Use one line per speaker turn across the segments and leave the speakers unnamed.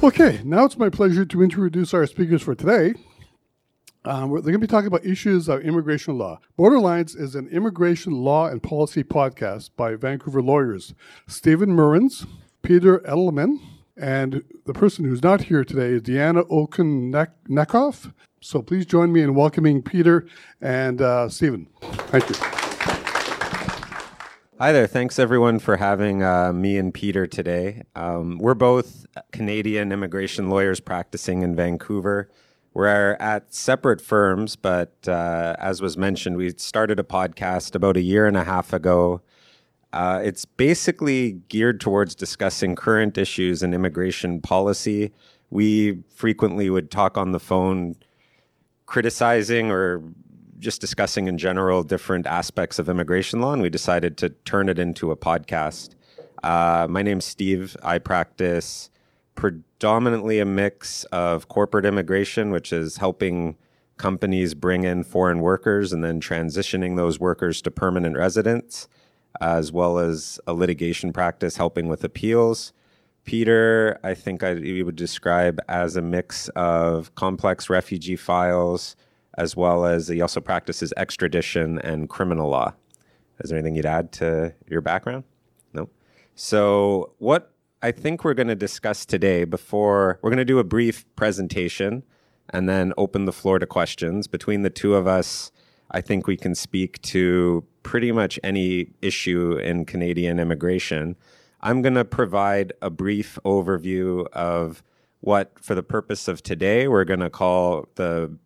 Okay, now it's my pleasure to introduce our speakers for today. Um, they're going to be talking about issues of immigration law. Borderlines is an immigration law and policy podcast by Vancouver lawyers Stephen Meurrens, Peter Edelmann, and the person who's not here today is Deanna Okun-Nachoff. So please join me in welcoming Peter and uh, Stephen. Thank you.
Hi there. Thanks everyone for having uh, me and Peter today. Um, we're both Canadian immigration lawyers practicing in Vancouver. We're at separate firms, but uh, as was mentioned, we started a podcast about a year and a half ago. Uh, it's basically geared towards discussing current issues in immigration policy. We frequently would talk on the phone criticizing or just discussing in general different aspects of immigration law, and we decided to turn it into a podcast. Uh, my name's Steve. I practice predominantly a mix of corporate immigration, which is helping companies bring in foreign workers and then transitioning those workers to permanent residents, as well as a litigation practice helping with appeals. Peter, I think I, we would describe as a mix of complex refugee files, as well as he also practices extradition and criminal law. Is there anything you'd add to your background? No. So, what I think we're going to discuss today, before we're going to do a brief presentation and then open the floor to questions. Between the two of us, I think we can speak to pretty much any issue in Canadian immigration. I'm going to provide a brief overview of what, for the purpose of today, we're going to call the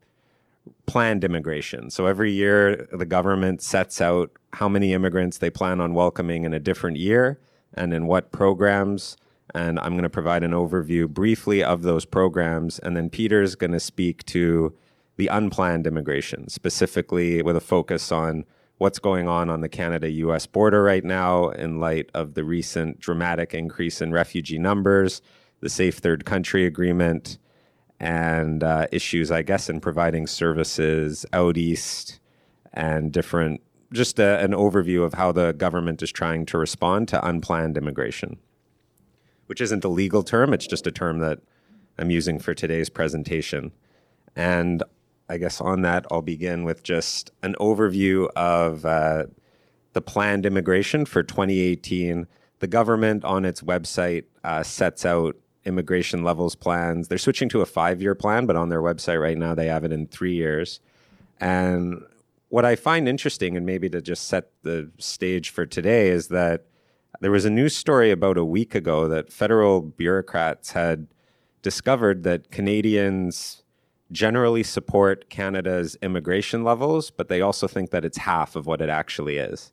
planned immigration. So every year, the government sets out how many immigrants they plan on welcoming in a different year and in what programs. And I'm going to provide an overview briefly of those programs. And then Peter's going to speak to the unplanned immigration, specifically with a focus on what's going on on the Canada US border right now in light of the recent dramatic increase in refugee numbers, the Safe Third Country Agreement, and uh, issues, I guess, in providing services out east and different, just a, an overview of how the government is trying to respond to unplanned immigration, which isn't a legal term, it's just a term that I'm using for today's presentation. And I guess on that, I'll begin with just an overview of uh, the planned immigration for 2018. The government on its website uh, sets out immigration levels plans. They're switching to a five year plan, but on their website right now, they have it in three years. And what I find interesting, and maybe to just set the stage for today, is that there was a news story about a week ago that federal bureaucrats had discovered that Canadians generally support Canada's immigration levels, but they also think that it's half of what it actually is.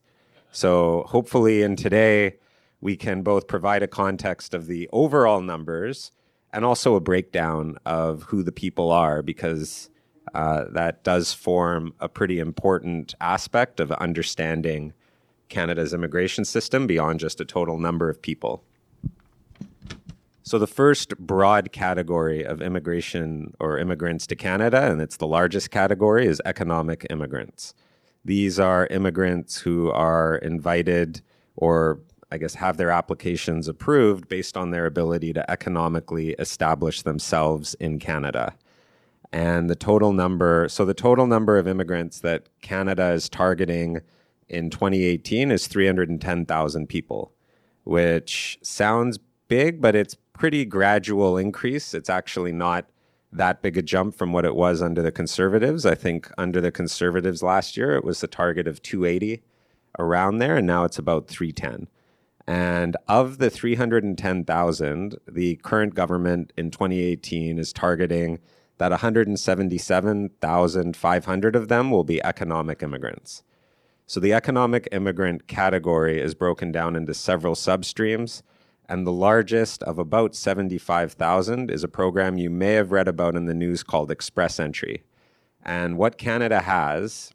So hopefully, in today, we can both provide a context of the overall numbers and also a breakdown of who the people are, because uh, that does form a pretty important aspect of understanding Canada's immigration system beyond just a total number of people. So, the first broad category of immigration or immigrants to Canada, and it's the largest category, is economic immigrants. These are immigrants who are invited or I guess, have their applications approved based on their ability to economically establish themselves in Canada. And the total number, so the total number of immigrants that Canada is targeting in 2018 is 310,000 people, which sounds big, but it's pretty gradual increase. It's actually not that big a jump from what it was under the conservatives. I think under the conservatives last year, it was the target of 280 around there, and now it's about 310. And of the 310,000, the current government in 2018 is targeting that 177,500 of them will be economic immigrants. So the economic immigrant category is broken down into several substreams. And the largest of about 75,000 is a program you may have read about in the news called Express Entry. And what Canada has,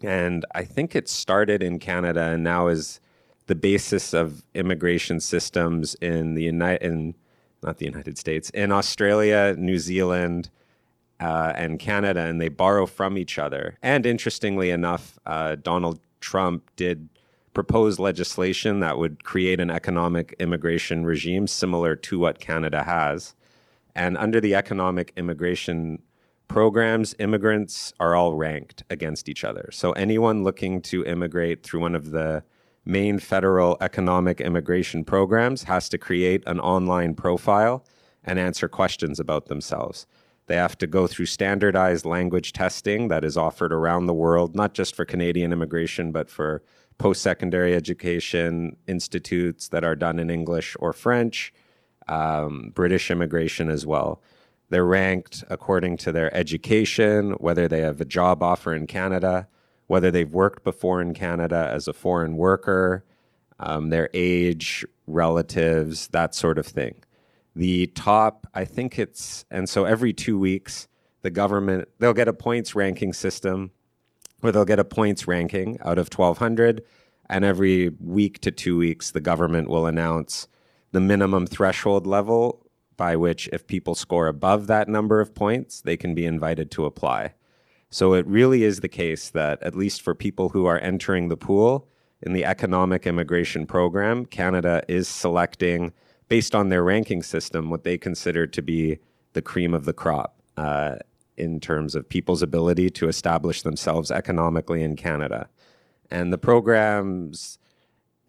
and I think it started in Canada and now is the basis of immigration systems in the United, in not the United States, in Australia, New Zealand, uh, and Canada, and they borrow from each other. And interestingly enough, uh, Donald Trump did propose legislation that would create an economic immigration regime similar to what Canada has. And under the economic immigration programs, immigrants are all ranked against each other. So anyone looking to immigrate through one of the main federal economic immigration programs has to create an online profile and answer questions about themselves. They have to go through standardized language testing that is offered around the world, not just for Canadian immigration, but for post secondary education institutes that are done in English or French, um, British immigration as well. They're ranked according to their education, whether they have a job offer in Canada, whether they've worked before in Canada as a foreign worker, um, their age, relatives, that sort of thing. The top, I think it's, and so every two weeks, the government, they'll get a points ranking system where they'll get a points ranking out of 1,200. And every week to two weeks, the government will announce the minimum threshold level by which, if people score above that number of points, they can be invited to apply. So it really is the case that, at least for people who are entering the pool in the economic immigration program, Canada is selecting, based on their ranking system, what they consider to be the cream of the crop uh, in terms of people's ability to establish themselves economically in Canada. And the programs,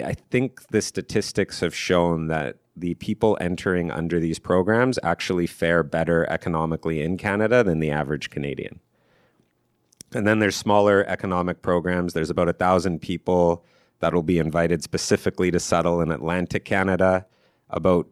I think the statistics have shown that the people entering under these programs actually fare better economically in Canada than the average Canadian. And then there's smaller economic programs. There's about a thousand people that will be invited specifically to settle in Atlantic Canada. About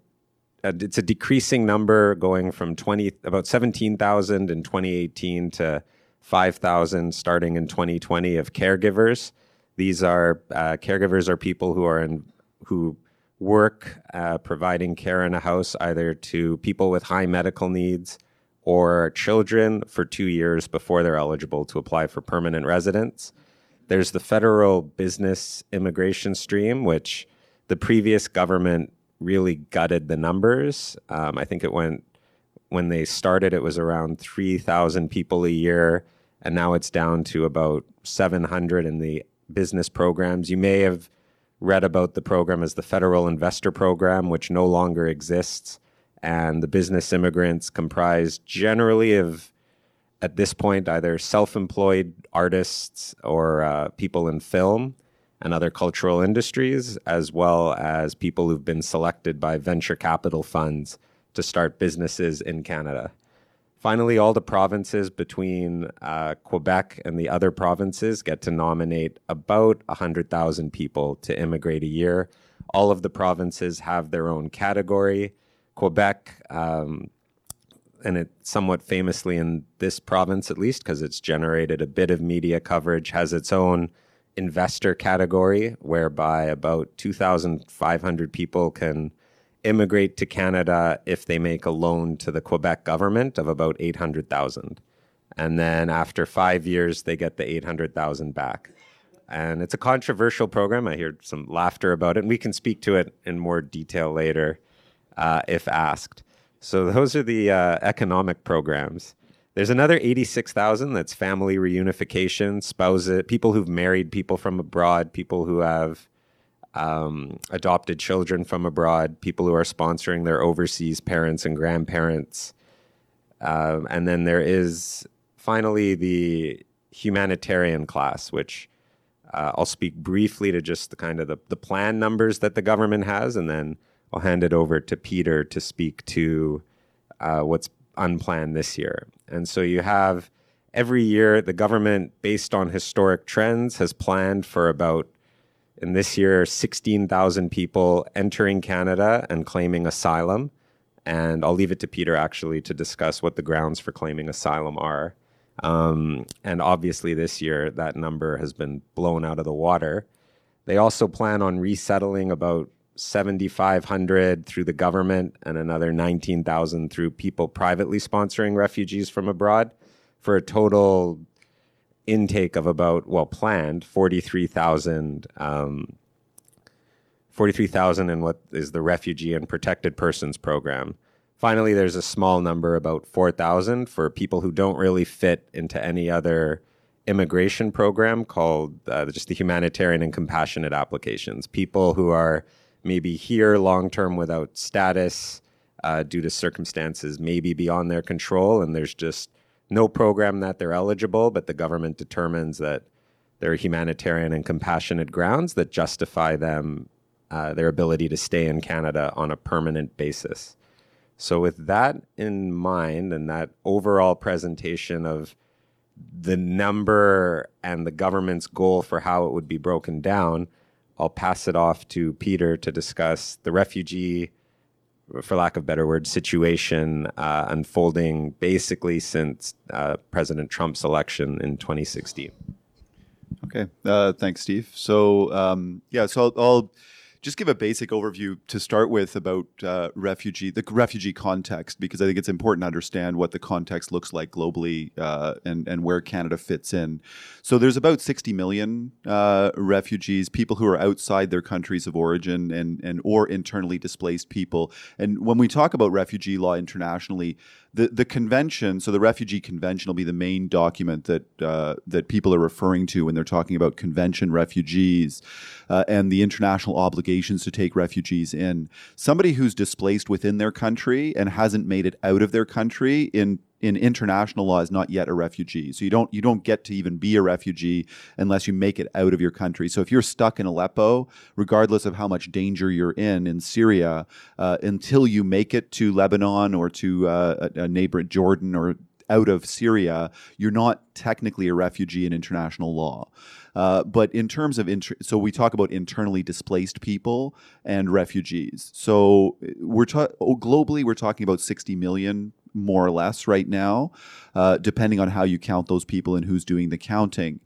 uh, it's a decreasing number, going from twenty about seventeen thousand in 2018 to five thousand starting in 2020 of caregivers. These are uh, caregivers are people who are in who work uh, providing care in a house either to people with high medical needs or children for two years before they're eligible to apply for permanent residence. There's the federal business immigration stream, which the previous government really gutted the numbers. Um, I think it went, when they started, it was around 3,000 people a year, and now it's down to about 700 in the business programs. You may have read about the program as the Federal Investor Program, which no longer exists and the business immigrants comprise generally of at this point either self-employed artists or uh, people in film and other cultural industries as well as people who've been selected by venture capital funds to start businesses in canada. Finally all the provinces between uh, quebec and the other provinces get to nominate about 100000 people to immigrate a year. All of the provinces have their own category Quebec, um, and it somewhat famously in this province at least, because it's generated a bit of media coverage, has its own investor category whereby about 2,500 people can immigrate to Canada if they make a loan to the Quebec government of about 800,000. And then after five years, they get the 800,000 back. And it's a controversial program. I hear some laughter about it, and we can speak to it in more detail later uh, if asked. So those are the uh, economic programs. There's another 86,000 that's family reunification, spouses, people who've married people from abroad, people who have um, adopted children from abroad, people who are sponsoring their overseas parents and grandparents. Um, and then there is finally the humanitarian class, which uh, I'll speak briefly to just the kind of the, the plan numbers that the government has, and then I'll hand it over to Peter to speak to uh, what's unplanned this year. And so you have every year the government, based on historic trends, has planned for about in this year 16,000 people entering Canada and claiming asylum. And I'll leave it to Peter actually to discuss what the grounds for claiming asylum are. Um, and obviously, this year that number has been blown out of the water. They also plan on resettling about 7,500 through the government and another 19,000 through people privately sponsoring refugees from abroad for a total intake of about, well, planned 43,000. Um, 43,000 in what is the Refugee and Protected Persons Program. Finally, there's a small number, about 4,000, for people who don't really fit into any other immigration program called uh, just the humanitarian and compassionate applications. People who are maybe here long term without status uh, due to circumstances maybe beyond their control, and there's just no program that they're eligible, but the government determines that there are humanitarian and compassionate grounds that justify them uh, their ability to stay in Canada on a permanent basis. So, with that in mind and that overall presentation of the number and the government's goal for how it would be broken down, I'll pass it off to Peter to discuss the refugee, for lack of better word, situation uh, unfolding basically since uh, President Trump's election in 2016.
Okay, uh, thanks, Steve. So, um, yeah, so I'll, I'll just give a basic overview to start with about uh, refugee, the refugee context, because I think it's important to understand what the context looks like globally uh, and and where Canada fits in. So there's about 60 million uh, refugees, people who are outside their countries of origin and and or internally displaced people. And when we talk about refugee law internationally, the the convention, so the refugee convention, will be the main document that uh, that people are referring to when they're talking about convention refugees uh, and the international obligations to take refugees in. Somebody who's displaced within their country and hasn't made it out of their country in in international law is not yet a refugee. So you don't you don't get to even be a refugee unless you make it out of your country. So if you're stuck in Aleppo, regardless of how much danger you're in in Syria, uh, until you make it to Lebanon or to uh, a, a neighbor Jordan or out of Syria, you're not technically a refugee in international law. Uh, but in terms of inter- so we talk about internally displaced people and refugees. So we're ta- globally we're talking about 60 million more or less right now, uh, depending on how you count those people and who's doing the counting.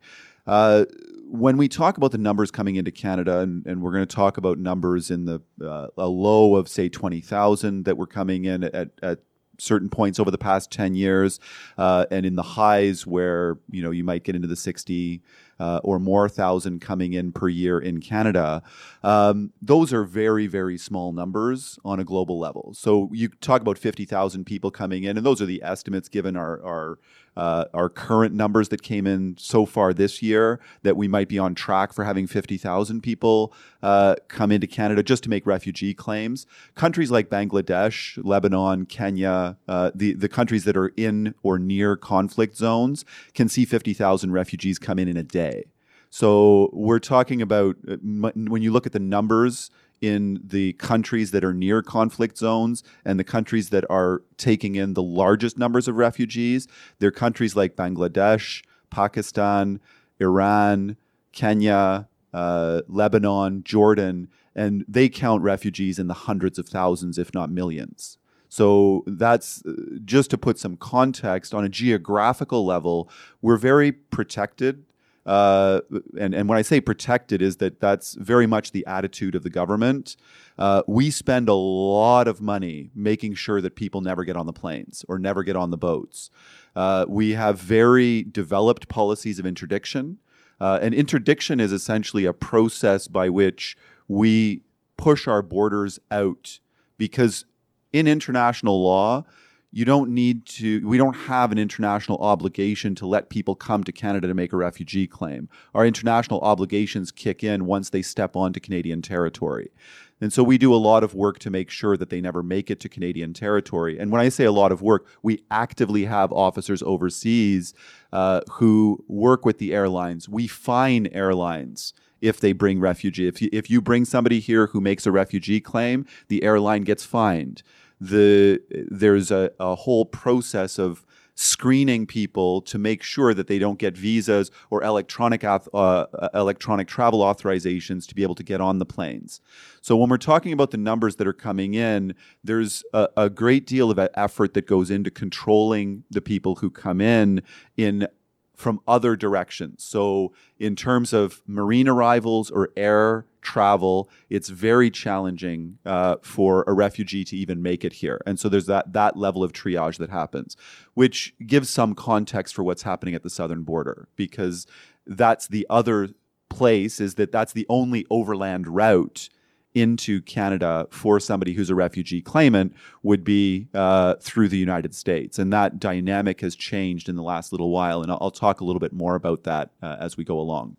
Uh, when we talk about the numbers coming into Canada, and, and we're going to talk about numbers in the uh, a low of say twenty thousand that were coming in at, at certain points over the past 10 years uh, and in the highs where you know you might get into the 60 uh, or more thousand coming in per year in Canada, um, those are very, very small numbers on a global level. So you talk about 50,000 people coming in, and those are the estimates given our, our uh, our current numbers that came in so far this year that we might be on track for having 50,000 people uh, come into Canada just to make refugee claims. Countries like Bangladesh, Lebanon, Kenya, uh, the, the countries that are in or near conflict zones can see 50,000 refugees come in in a day. So we're talking about uh, when you look at the numbers in the countries that are near conflict zones and the countries that are taking in the largest numbers of refugees. They're countries like Bangladesh, Pakistan, Iran, Kenya, uh, Lebanon, Jordan, and they count refugees in the hundreds of thousands, if not millions. So that's uh, just to put some context on a geographical level, we're very protected uh, and, and when I say protected, is that that's very much the attitude of the government. Uh, we spend a lot of money making sure that people never get on the planes or never get on the boats. Uh, we have very developed policies of interdiction. Uh, and interdiction is essentially a process by which we push our borders out because in international law, you don't need to, we don't have an international obligation to let people come to Canada to make a refugee claim. Our international obligations kick in once they step onto Canadian territory. And so we do a lot of work to make sure that they never make it to Canadian territory. And when I say a lot of work, we actively have officers overseas uh, who work with the airlines. We fine airlines if they bring refugee. If you, if you bring somebody here who makes a refugee claim, the airline gets fined the there's a, a whole process of screening people to make sure that they don't get visas or electronic uh, electronic travel authorizations to be able to get on the planes. So when we're talking about the numbers that are coming in, there's a, a great deal of effort that goes into controlling the people who come in in from other directions. So in terms of marine arrivals or air travel. It's very challenging uh, for a refugee to even make it here, and so there's that that level of triage that happens, which gives some context for what's happening at the southern border because that's the other place is that that's the only overland route into Canada for somebody who's a refugee claimant would be uh, through the United States. And that dynamic has changed in the last little while. And I'll, talk a little bit more about that uh, as we go along.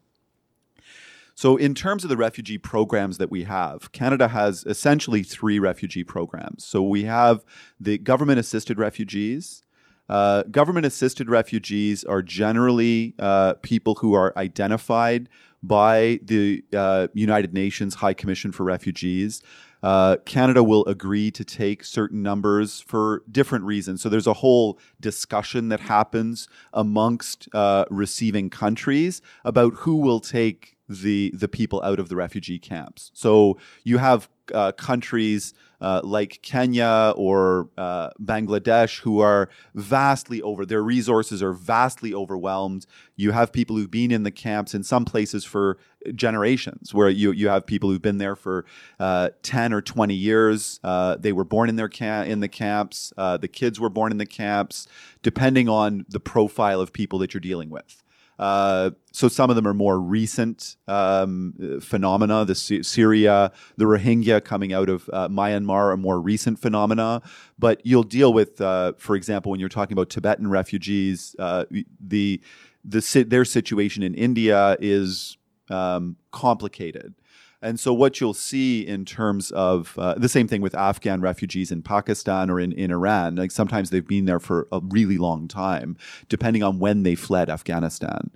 So, in terms of the refugee programs that we have, Canada has essentially three refugee programs. So, we have the government assisted refugees. Uh, government assisted refugees are generally uh, people who are identified by the uh, United Nations High Commission for Refugees. Uh, Canada will agree to take certain numbers for different reasons. So there's a whole discussion that happens amongst uh, receiving countries about who will take the the people out of the refugee camps. So you have uh, countries uh, like Kenya or uh, Bangladesh who are vastly over their resources are vastly overwhelmed. You have people who've been in the camps in some places for generations, where you you have people who've been there for uh, ten or twenty years. Uh, they were born in their cam- in the camps. Uh, the kids were born in the camps. Depending on the profile of people that you're dealing with. Uh, so some of them are more recent um, phenomena. The Syria, the Rohingya coming out of uh, Myanmar are more recent phenomena. But you'll deal with, uh, for example, when you're talking about Tibetan refugees, uh, the the their situation in India is um, complicated. And so, what you'll see in terms of uh, the same thing with Afghan refugees in Pakistan or in, in Iran, like sometimes they've been there for a really long time, depending on when they fled Afghanistan.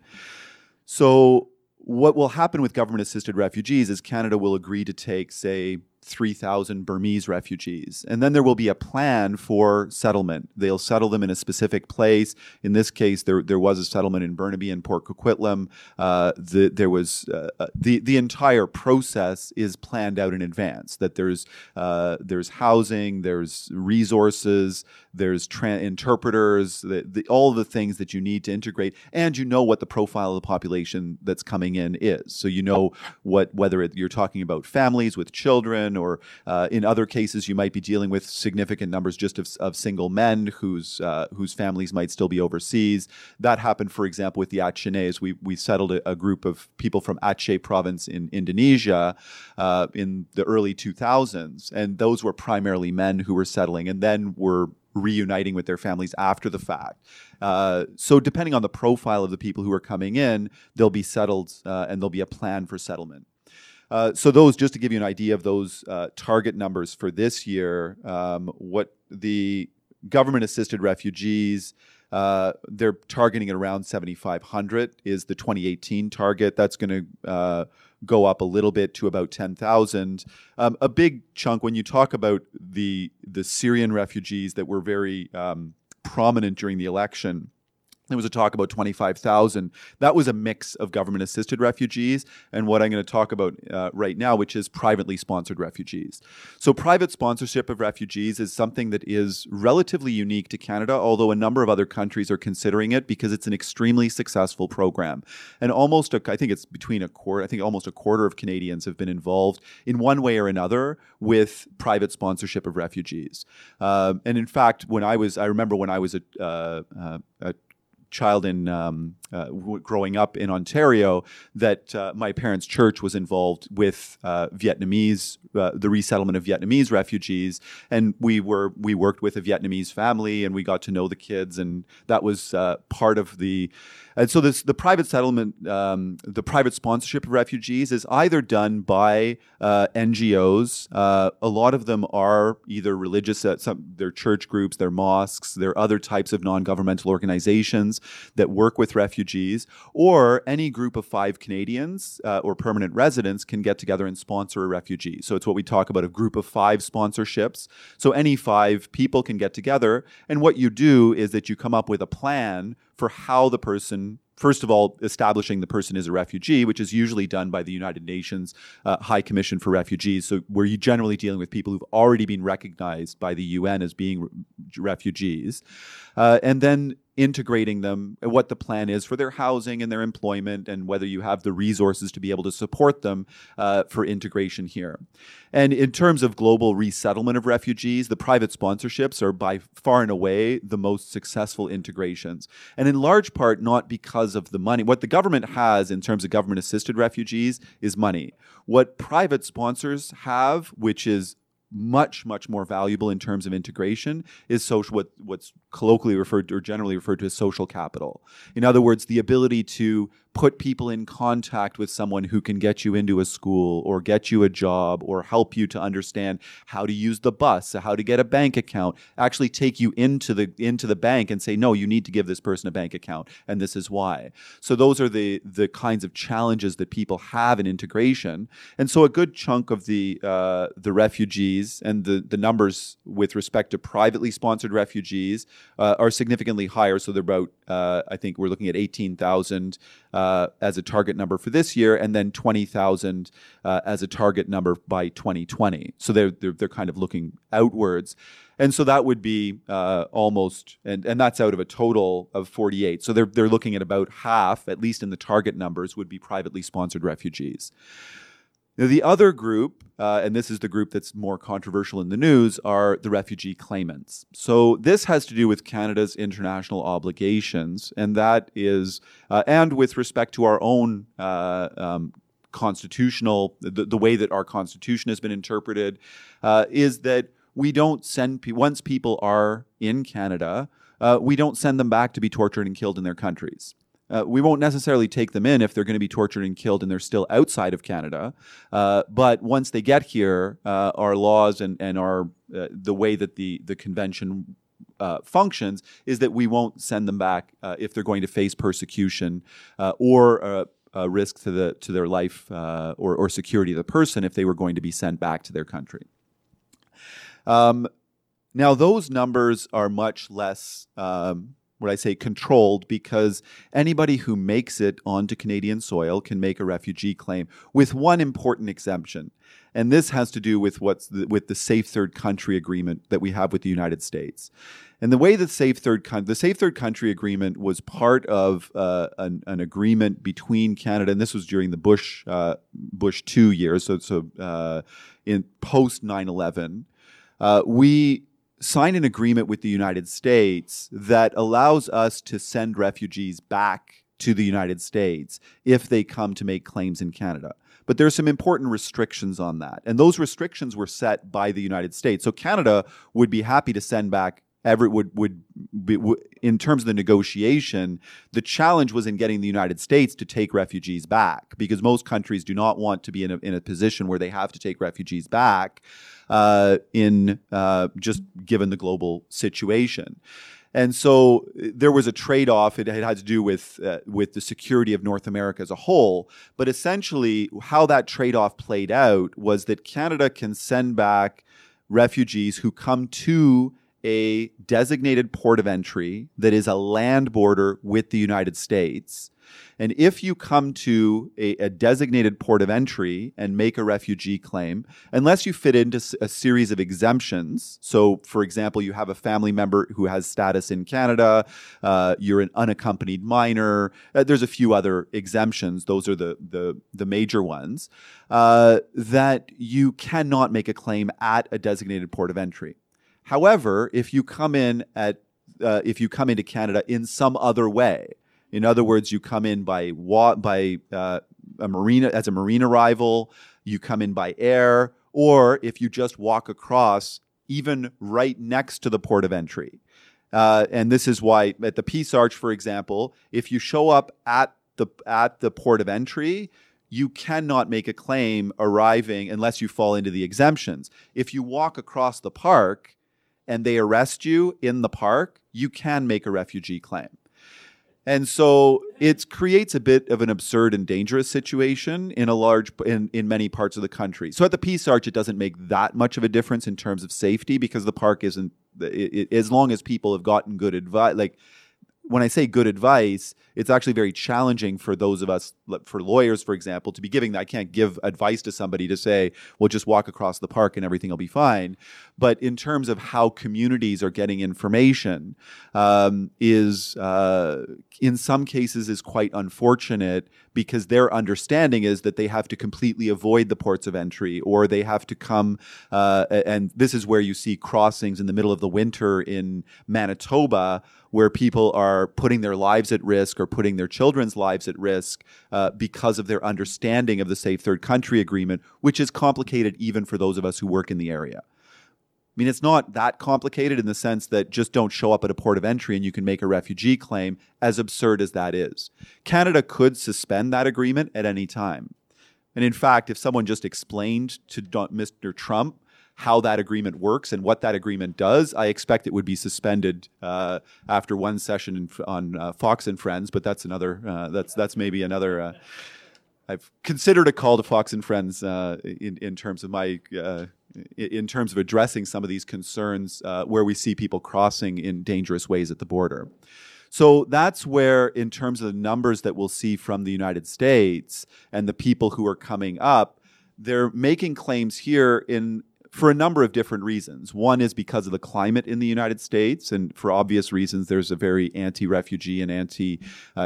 So, what will happen with government assisted refugees is Canada will agree to take, say, 3,000 Burmese refugees. And then there will be a plan for settlement. They'll settle them in a specific place. In this case, there, there was a settlement in Burnaby and Port Coquitlam. Uh, the, there was uh, uh, the, the entire process is planned out in advance, that there's, uh, there's housing, there's resources, there's tra- interpreters, the, the, all the things that you need to integrate, and you know what the profile of the population that's coming in is. So you know what whether it, you're talking about families with children, or uh, in other cases you might be dealing with significant numbers just of, of single men whose uh, whose families might still be overseas. That happened, for example, with the Acehnese. We we settled a, a group of people from Aceh province in Indonesia uh, in the early 2000s, and those were primarily men who were settling, and then were reuniting with their families after the fact. Uh, so, depending on the profile of the people who are coming in, they'll be settled uh, and there'll be a plan for settlement. Uh, so, those, just to give you an idea of those uh, target numbers for this year, um, what the government assisted refugees. Uh, they're targeting at around 7,500 is the 2018 target. That's going to uh, go up a little bit to about 10,000. Um, a big chunk when you talk about the the Syrian refugees that were very um, prominent during the election there was a talk about 25,000. That was a mix of government assisted refugees and what I'm going to talk about uh, right now, which is privately sponsored refugees. So, private sponsorship of refugees is something that is relatively unique to Canada, although a number of other countries are considering it because it's an extremely successful program. And almost, a, I think it's between a quarter, I think almost a quarter of Canadians have been involved in one way or another with private sponsorship of refugees. Uh, and in fact, when I was, I remember when I was a, uh, uh a child in um, uh, growing up in Ontario that uh, my parents' church was involved with uh, Vietnamese, uh, the resettlement of Vietnamese refugees, and we were we worked with a Vietnamese family, and we got to know the kids, and that was uh, part of the. And so this the private settlement, um, the private sponsorship of refugees is either done by uh, NGOs. a lot of them are either religious, some their church groups, their mosques, their other types of non-governmental organizations that work with refugees or any group of five Canadians uh, or permanent residents can get together and sponsor a refugee. So it's what we talk about a group of five sponsorships. So any five people can get together, and what you do is that you come up with a plan for how the person first of all, establishing the person is a refugee, which is usually done by the United Nations uh, High Commission for Refugees. So we're generally dealing with people who've already been recognized by the UN as being re- refugees. Uh, and then integrating them, what the plan is for their housing and their employment, and whether you have the resources to be able to support them uh, for integration here. And in terms of global resettlement of refugees, the private sponsorships are by far and away the most successful integrations. And in large part, not because of the money. What the government has in terms of government assisted refugees is money. What private sponsors have, which is much much more valuable in terms of integration is social what what's colloquially referred to or generally referred to as social capital. In other words the ability to put people in contact with someone who can get you into a school or get you a job or help you to understand how to use the bus, how to get a bank account, actually take you into the into the bank and say no, you need to give this person a bank account and this is why. So those are the the kinds of challenges that people have in integration. And so a good chunk of the uh, the refugees and the the numbers with respect to privately sponsored refugees uh, are significantly higher. So they're about uh, I think we're looking at 18,000 uh, as a target number for this year, and then 20,000 uh, as a target number by 2020. So they're, they're, they're kind of looking outwards. And so that would be uh, almost, and, and that's out of a total of 48. So they're, they're looking at about half, at least in the target numbers, would be privately sponsored refugees. Now, the other group, uh, and this is the group that's more controversial in the news, are the refugee claimants. So this has to do with Canada's international obligations, and that is, uh, and with respect to our own uh, um, constitutional, the, the, way that our constitution has been interpreted, uh, is that we don't send once people are in Canada, uh, we don't send them back to be tortured and killed in their countries. Uh, we won't necessarily take them in if they're going to be tortured and killed and they're still outside of Canada. Uh, but once they get here, uh, our laws and, and our uh, the way that the the convention uh, functions is that we won't send them back uh, if they're going to face persecution or a risk to the to their life or, or security of the person if they were going to be sent back to their country. Um, now, those numbers are much less um, what I say controlled because anybody who makes it onto Canadian soil can make a refugee claim with one important exemption. And this has to do with what's the, with the safe third country agreement that we have with the United States. And the way the safe third con- the safe third country agreement was part of uh, an, an, agreement between Canada and this was during the Bush uh, Bush two years, so so uh, in post 9/11. Uh, we sign an agreement with the United States that allows us to send refugees back to the United States if they come to make claims in Canada. But there's some important restrictions on that. And those restrictions were set by the United States. So Canada would be happy to send back every would would be, in terms of the negotiation the challenge was in getting the United States to take refugees back because most countries do not want to be in a, in a position where they have to take refugees back uh, in uh, just given the global situation. And so there was a trade-off. It had to do with uh, with the security of North America as a whole. But essentially, how that trade-off played out was that Canada can send back refugees who come to a designated port of entry that is a land border with the United States and if you come to a, a, designated port of entry and make a refugee claim, unless you fit into a series of exemptions, so for example, you have a family member who has status in Canada, uh, you're an unaccompanied minor, uh, there's a few other exemptions, those are the, the, the major ones, uh, that you cannot make a claim at a designated port of entry. However, if you come in at uh, if you come into Canada in some other way, in other words, you come in by wa- by uh, a marina as a marine arrival, you come in by air, or if you just walk across, even right next to the port of entry. Uh, and this is why at the Peace Arch, for example, if you show up at the at the port of entry, you cannot make a claim arriving unless you fall into the exemptions. If you walk across the park and they arrest you in the park, you can make a refugee claim. And so it creates a bit of an absurd and dangerous situation in a large in, in many parts of the country. So at the Peace Arch, it doesn't make that much of a difference in terms of safety because the park isn't it, it, as long as people have gotten good advice. Like when I say good advice, it's actually very challenging for those of us, for lawyers, for example, to be giving that. I can't give advice to somebody to say, well, just walk across the park and everything will be fine. But in terms of how communities are getting information, um, is uh, in some cases is quite unfortunate because their understanding is that they have to completely avoid the ports of entry or they have to come, uh, and this is where you see crossings in the middle of the winter in Manitoba where people are putting their lives at risk or putting their children's lives at risk uh, because of their understanding of the Safe Third Country Agreement, which is complicated even for those of us who work in the area. I mean, it's not that complicated in the sense that just don't show up at a port of entry and you can make a refugee claim, as absurd as that is. Canada could suspend that agreement at any time. And in fact, if someone just explained to Mr. Trump how that agreement works and what that agreement does, I expect it would be suspended uh, after one session in, on uh, Fox and Friends. But that's another. Uh, that's that's maybe another. Uh, I've considered a call to Fox and Friends uh, in in terms of my. Uh, in terms of addressing some of these concerns where we see people crossing in dangerous ways at the border. So that's where, in terms of the numbers that we'll see from the United States and the people who are coming up, they're making claims here in for a number of different reasons. One is because of the climate in the United States, and for obvious reasons, there's a very anti refugee and anti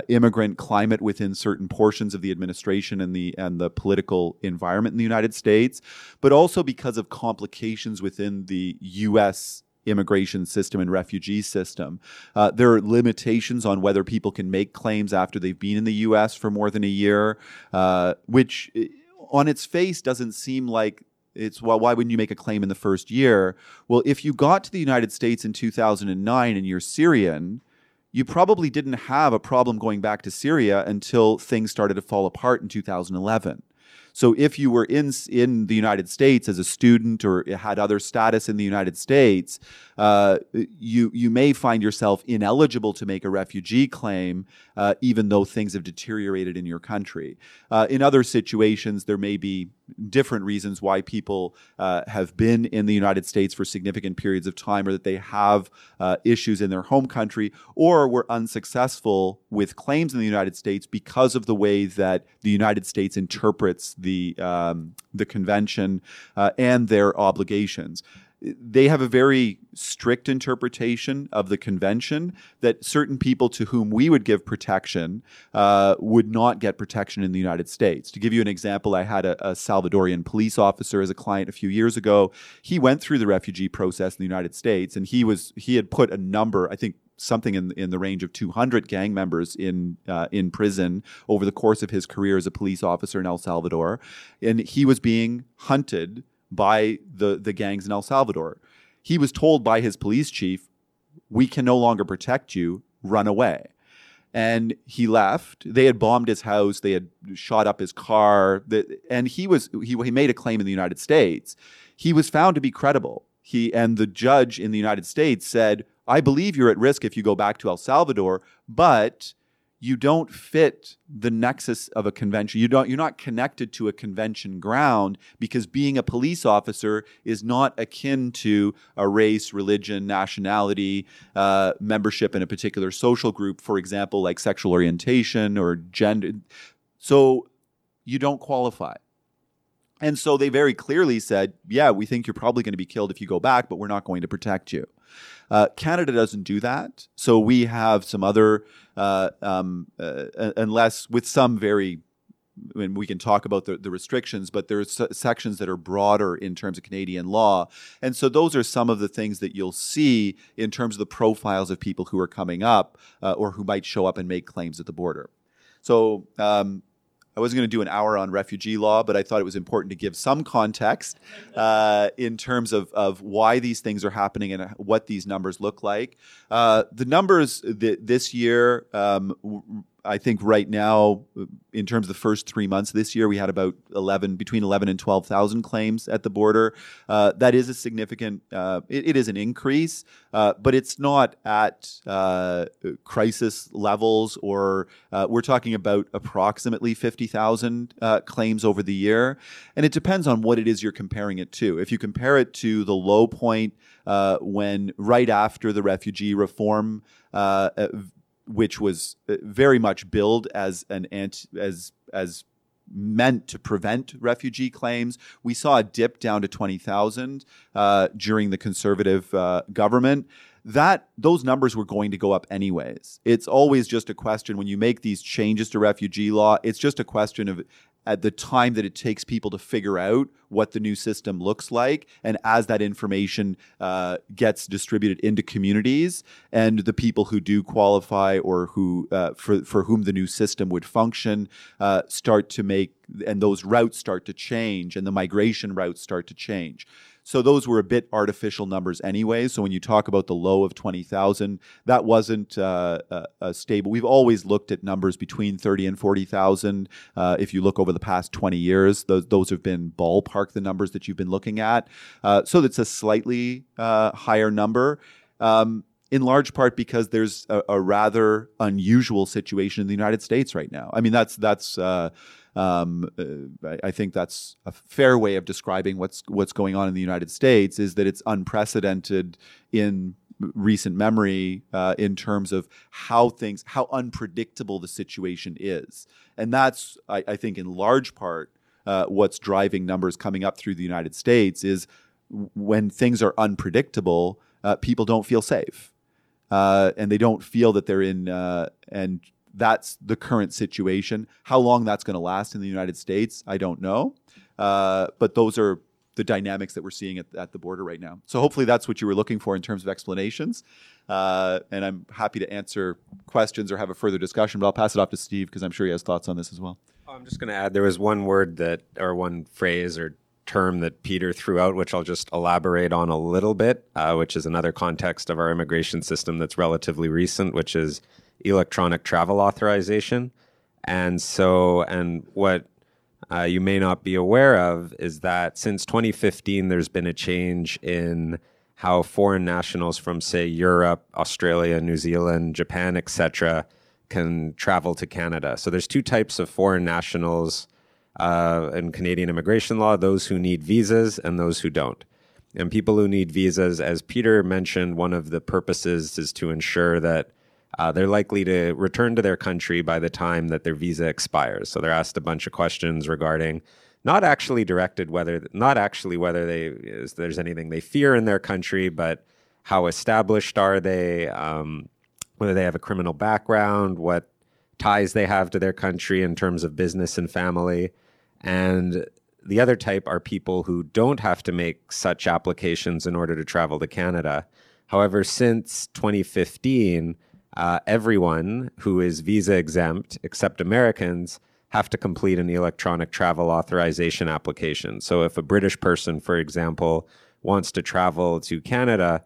immigrant climate within certain portions of the administration and the, and the political environment in the United States, but also because of complications within the U.S immigration system and refugee system. Uh, there are limitations on whether people can make claims after they've been in the U.S. for more than a year, uh, which on its face doesn't seem like it's well, why wouldn't you make a claim in the first year? Well, if you got to the United States in 2009 and you're Syrian, you probably didn't have a problem going back to Syria until things started to fall apart in 2011. So if you were in in the United States as a student or had other status in the United States, uh, you you may find yourself ineligible to make a refugee claim, uh, even though things have deteriorated in your country. Uh, in other situations, there may be different reasons why people uh, have been in the United States for significant periods of time, or that they have uh, issues in their home country, or were unsuccessful with claims in the United States because of the way that the United States interprets the um, the convention uh, and their obligations they have a very strict interpretation of the convention that certain people to whom we would give protection uh, would not get protection in the United States. To give you an example, I had a, a, Salvadorian police officer as a client a few years ago. He went through the refugee process in the United States, and he was he had put a number, I think something in in the range of 200 gang members in uh, in prison over the course of his career as a police officer in El Salvador, and he was being hunted by the, the gangs in El Salvador. He was told by his police chief, We can no longer protect you, run away. And he left. They had bombed his house. They had shot up his car. And he was he, he made a claim in the United States. He was found to be credible. He and the judge in the United States said, "I believe you're at risk if you go back to El Salvador, but you don't fit the nexus of a convention. You don't, you're not connected to a convention ground because being a police officer is not akin to a race, religion, nationality, uh, membership in a particular social group, for example, like sexual orientation or gender. So you don't qualify. And so they very clearly said, yeah, we think you're probably going to be killed if you go back, but we're not going to protect you. Uh, Canada doesn't do that. So we have some other, uh, um, uh, unless with some very I mean, we can talk about the, the restrictions, but there there's sections that are broader in terms of Canadian law. And so those are some of the things that you'll see in terms of the profiles of people who are coming up uh, or who might show up and make claims at the border. So um, I wasn't going to do an hour on refugee law, but I thought it was important to give some context uh, in terms of, of why these things are happening and what these numbers look like. Uh, the numbers th- this year um, I think right now, in terms of the first three months this year, we had about 11, between 11 and 12,000 claims at the border. Uh, that is a significant, uh, it, it is an increase, uh, but it's not at uh, crisis levels or uh, we're talking about approximately 50,000 uh, claims over the year. And it depends on what it is you're comparing it to. If you compare it to the low point when right after the refugee reform, which was uh, very much billed as an anti, as as meant to prevent refugee claims. We saw a dip down to 20,000 uh, during the conservative uh, government. That those numbers were going to go up anyways. It's always just a question when you make these changes to refugee law. It's just a question of at the time that it takes people to figure out what the new system looks like. And as that information uh, gets distributed into communities and the people who do qualify or who uh, for, for whom the new system would function uh, start to make, and those routes start to change and the migration routes start to change. So those were a bit artificial numbers anyway. So when you talk about the low of 20,000, that wasn't uh, a, stable. We've always looked at numbers between 30 and 40,000. Uh, if you look over the past 20 years, those, those have been ballpark the numbers that you've been looking at. Uh, so that's a slightly uh, higher number. Um, in large part because there's a, a, rather unusual situation in the United States right now. I mean, that's that's uh, um, uh, I, think that's a fair way of describing what's what's going on in the United States. Is that it's unprecedented in recent memory uh, in terms of how things, how unpredictable the situation is, and that's I, I think in large part uh, what's driving numbers coming up through the United States is when things are unpredictable, uh, people don't feel safe. Uh, and they don't feel that they're in uh, and that's the current situation. How long that's going to last in the United States, I don't know. Uh, but those are the dynamics that we're seeing at, at, the border right now. So hopefully that's what you were looking for in terms of explanations. Uh, and I'm happy to answer questions or have a further discussion, but I'll pass it off to Steve because I'm sure he has thoughts on this as well.
I'm just going to add there was one word that, or one phrase or term that Peter threw out, which I'll just elaborate on a little bit, uh, which is another context of our immigration system that's relatively recent, which is electronic travel authorization. And so, and what uh, you may not be aware of is that since 2015, there's been a change in how foreign nationals from, say, Europe, Australia, New Zealand, Japan, etc., can travel to Canada. So there's two types of foreign nationals uh, in Canadian immigration law: those who need visas and those who don't. And people who need visas, as Peter mentioned, one of the purposes is to ensure that uh, they're likely to return to their country by the time that their visa expires. So they're asked a bunch of questions regarding not actually directed whether not actually whether they is there's anything they fear in their country, but how established are they, um, whether they have a criminal background, what ties they have to their country in terms of business and family, and the other type are people who don't have to make such applications in order to travel to Canada. However, since 2015 uh, everyone who is visa exempt, except Americans, have to complete an electronic travel authorization application. So, if a British person, for example, wants to travel to Canada,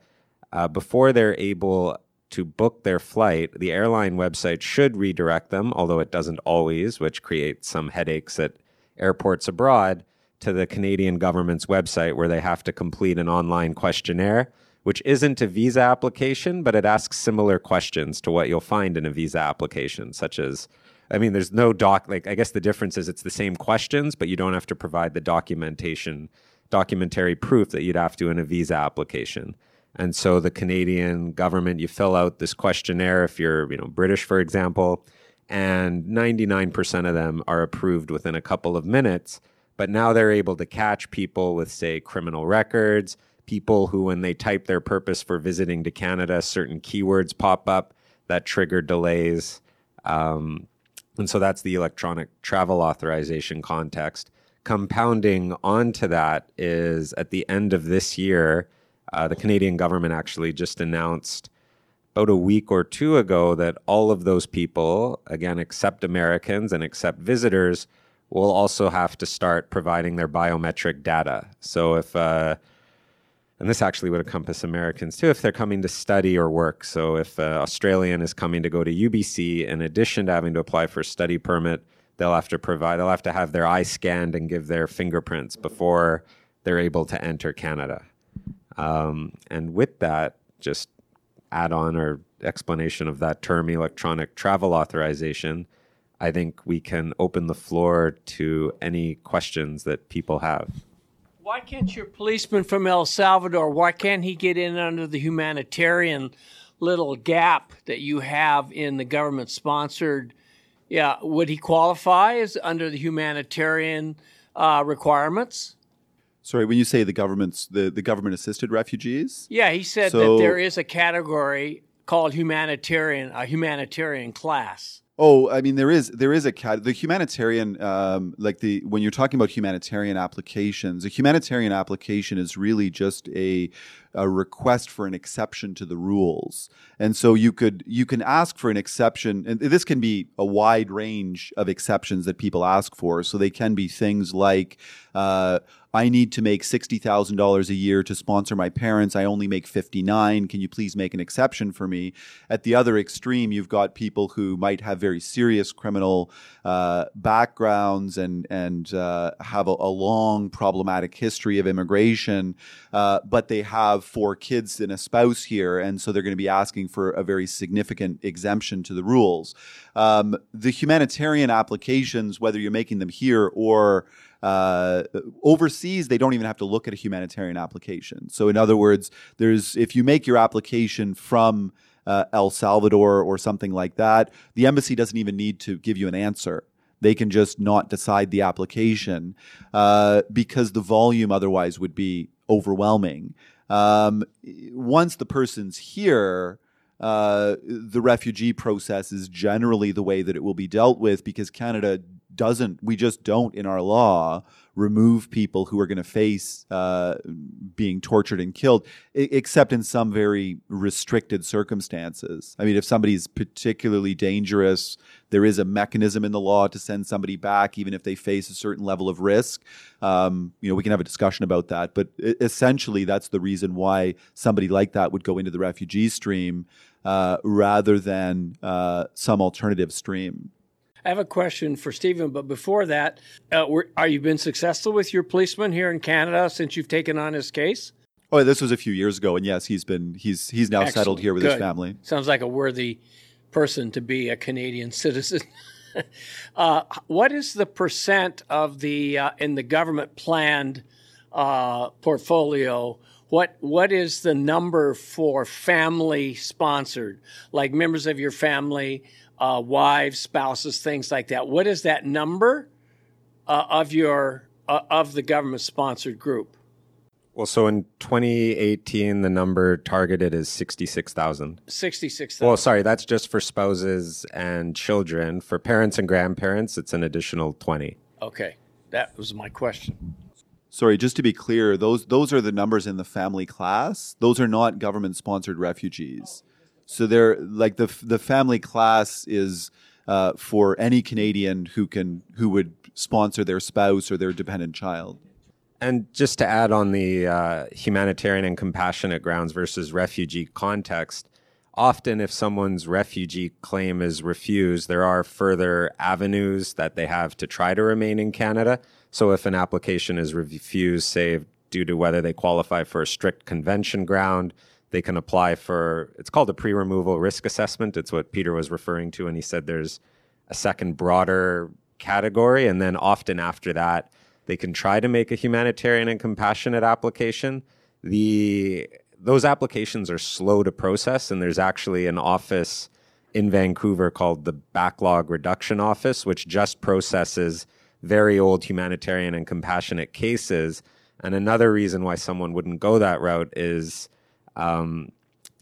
uh, before they're able to book their flight, the airline website should redirect them, although it doesn't always, which creates some headaches at airports abroad, to the Canadian government's website where they have to complete an online questionnaire which isn't a visa application, but it asks similar questions to what you'll find in a visa application, such as I mean, there's no doc, like, I guess the difference is it's the same questions, but you don't have to provide the documentation, documentary proof that you'd have to in a visa application. And so the Canadian government, you fill out this questionnaire if you're, you know, British, for example, and 99% of them are approved within a couple of minutes. But now they're able to catch people with, say, criminal records, people who, when they type their purpose for visiting to Canada, certain keywords pop up that trigger delays. Um, and so that's the electronic travel authorization context. Compounding onto that is at the end of this year, uh, the Canadian government actually just announced about a week or two ago that all of those people, again, except Americans and except visitors, will also have to start providing their biometric data. So if uh, and this actually would encompass Americans too if they're coming to study or work. So if an Australian is coming to go to UBC, in addition to having to apply for a study permit, they'll have to provide, they'll have to have their eye scanned and give their fingerprints before they're able to enter Canada. Um, and with that, just add on or explanation of that term, electronic travel authorization, I think we can open the floor to any questions that people have
why can't your policeman from El Salvador, why can't he get in under the humanitarian little gap that you have in the government sponsored. Yeah, would he qualify as under the humanitarian uh, requirements?
Sorry, when you say the government's the, the government assisted refugees?
Yeah, he said
So-
that there is a category called humanitarian, a humanitarian class.
Oh, I mean, there is there is a cat the humanitarian um, like the when you're talking about humanitarian applications, a humanitarian application is really just a a request for an exception to the rules, and so you could you can ask for an exception, and this can be a wide range of exceptions that people ask for. So they can be things like. Uh, I need to make sixty thousand dollars a year to sponsor my parents. I only make fifty nine. Can you please make an exception for me? At the other extreme, you've got people who might have very serious criminal uh, backgrounds and and uh, have a, a long problematic history of immigration, uh, but they have four kids and a spouse here, and so they're going to be asking for a very significant exemption to the rules. Um, the humanitarian applications, whether you're making them here or uh, overseas, they don't even have to look at a humanitarian application. So, in other words, there's if you make your application from uh, El Salvador or something like that, the embassy doesn't even need to give you an answer. They can just not decide the application uh, because the volume otherwise would be overwhelming. Um, once the person's here, uh, the refugee process is generally the way that it will be dealt with because Canada doesn't, we just don't in our law remove people who are going to face uh, being tortured and killed, e- except in some very restricted circumstances. I mean, if somebody's particularly dangerous, there is a mechanism in the law to send somebody back, even if they face a certain level of risk. Um, you know, we can have a discussion about that, but essentially, that's the reason why somebody like that would go into the refugee stream uh, rather than uh, some alternative stream.
I have a question for Stephen, but before that, uh, were, are you been successful with your policeman here in Canada since you've taken on his case?
Oh, this was a few years ago, and yes, he's been he's he's now settled here with his family.
Sounds like a worthy person to be a Canadian citizen. uh, what is the percent of the uh, in the government planned uh, portfolio? What what is the number for family sponsored, like members of your family, uh, wives, spouses, things like that? What is that number uh, of your uh, of the government sponsored group?
Well, so in 2018, the number targeted is 66,000.
Sixty six
Well, sorry, that's just for spouses and children. For parents and grandparents, it's an additional 20.
okay, that was my question.
Sorry, just to be clear, those those are the numbers in the family class. Those are not government sponsored refugees. So they're like the the family class is uh, for any Canadian who can who would sponsor their spouse or their dependent child.
And just to add on the uh, humanitarian and compassionate grounds versus refugee context, often if someone's refugee claim is refused, there are further avenues that they have to try to remain in Canada. So if an application is refused, say due to whether they qualify for a strict convention ground, they can apply for it's called a pre-removal risk assessment. It's what Peter was referring to, and he said there's a second broader category, and then often after that, they can try to make a humanitarian and compassionate application. The those applications are slow to process, and there's actually an office in Vancouver called the Backlog Reduction Office, which just processes very old humanitarian and compassionate cases. And another reason why someone wouldn't go that route is um,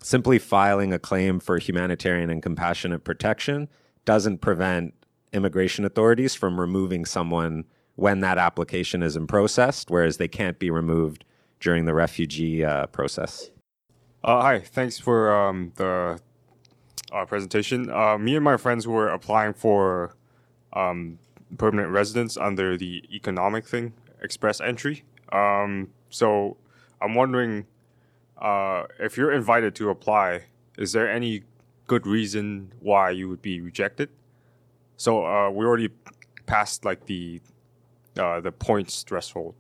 simply filing a claim for humanitarian and compassionate protection doesn't prevent immigration authorities from removing someone when that application is in process, whereas they can't be removed during the refugee uh, process.
Uh, hi, thanks for um, the uh, presentation. Uh, me and my friends were applying for um, permanent residence under the economic thing, express entry. Um, so I'm wondering uh, if you're invited to apply, is there any good reason why you would be rejected? So uh, we already passed like the uh, the points threshold,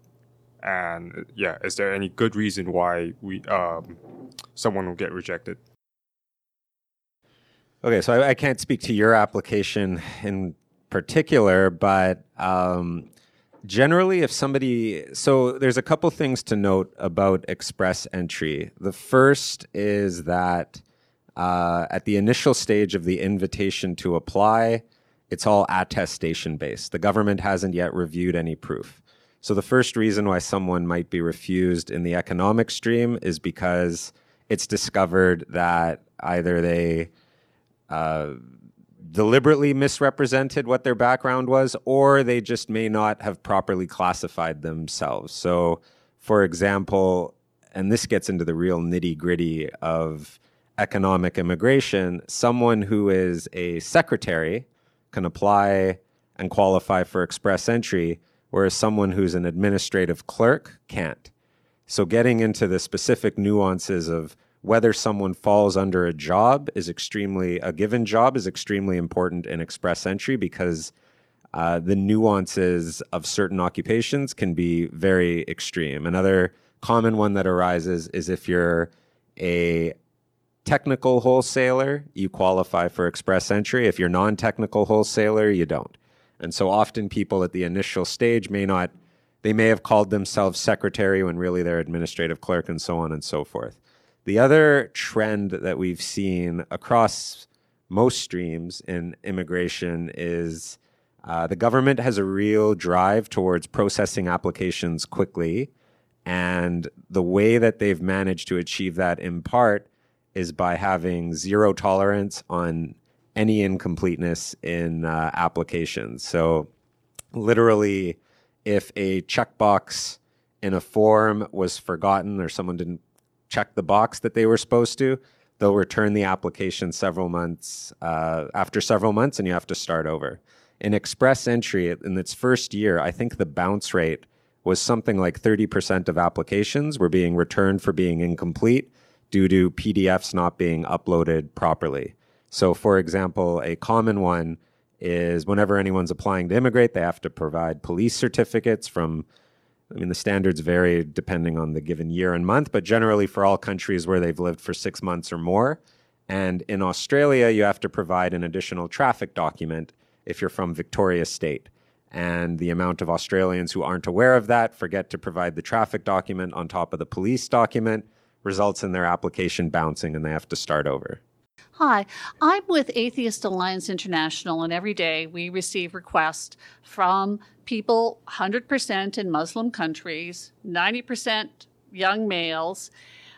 and yeah, is there any good reason why we um, someone will get rejected?
Okay, so I, I can't speak to your application in particular, but um, generally, if somebody, so there's a couple things to note about express entry. The first is that uh, at the initial stage of the invitation to apply, it's all attestation based. The government hasn't yet reviewed any proof. So the first reason why someone might be refused in the economic stream is because it's discovered that either they uh, deliberately misrepresented what their background was, or they just may not have properly classified themselves. So, for example, and this gets into the real nitty gritty of economic immigration, someone who is a secretary can apply and qualify for express entry, whereas someone who's an administrative clerk can't. So, getting into the specific nuances of whether someone falls under a job is extremely, a given job is extremely important in express entry because uh, the nuances of certain occupations can be very extreme. Another common one that arises is if you're a technical wholesaler, you qualify for express entry. If you're non-technical wholesaler, you don't. And so often people at the initial stage may not they may have called themselves secretary when really they're administrative clerk and so on and so forth. The other trend that we've seen across most streams in immigration is uh, the government has a real drive towards processing applications quickly. And the way that they've managed to achieve that in part is by having zero tolerance on any incompleteness in uh, applications. So, literally, if a checkbox in a form was forgotten or someone didn't check the box that they were supposed to, they'll return the application several months uh, after several months, and you have to start over. In Express Entry, in its first year, I think the bounce rate was something like 30% of applications were being returned for being incomplete due to PDFs not being uploaded properly. So, for example, a common one is whenever anyone's applying to immigrate, they have to provide police certificates from I mean, the standards vary depending on the given year and month, but generally for all countries where they've lived for six months or more. And in Australia, you have to provide an additional traffic document if you're from Victoria State. And the amount of Australians who aren't aware of that forget to provide the traffic document on top of the police document results in their application bouncing and they have to start over.
Hi, I'm with Atheist Alliance International, and every day we receive requests from people 100% in Muslim countries, 90% young males,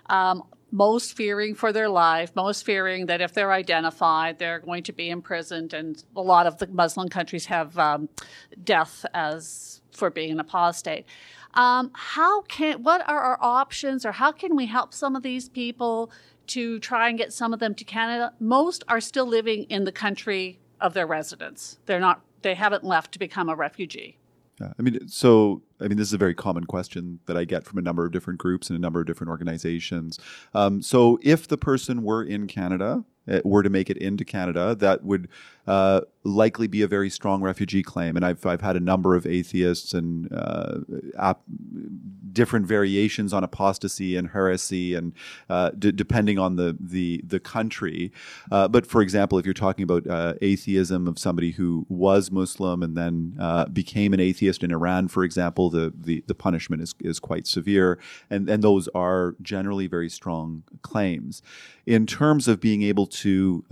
um, most fearing for their life, most fearing that if they're identified, they're going to be imprisoned. And a lot of the Muslim countries have um, death as for being an apostate. Um, how can what are our options, or how can we help some of these people to try and get some of them to Canada. Most are still living in the country of their residence. They're not. They haven't left to become a refugee.
Yeah, I mean, so I mean, this is a very common question that I get from a number of different groups and a number of different organizations. Um, so, if the person were in Canada, uh, were to make it into Canada, that would uh, likely be a very strong refugee claim. And I've, I've had a number of atheists and uh, ap- different variations on apostasy and heresy, and uh, d- depending on the the, the country. Uh, but for example, if you're talking about uh, atheism of somebody who was Muslim and then became an atheist in Iran, for example, the the, the punishment is, is quite severe, and and those are generally very strong claims. In terms of being able to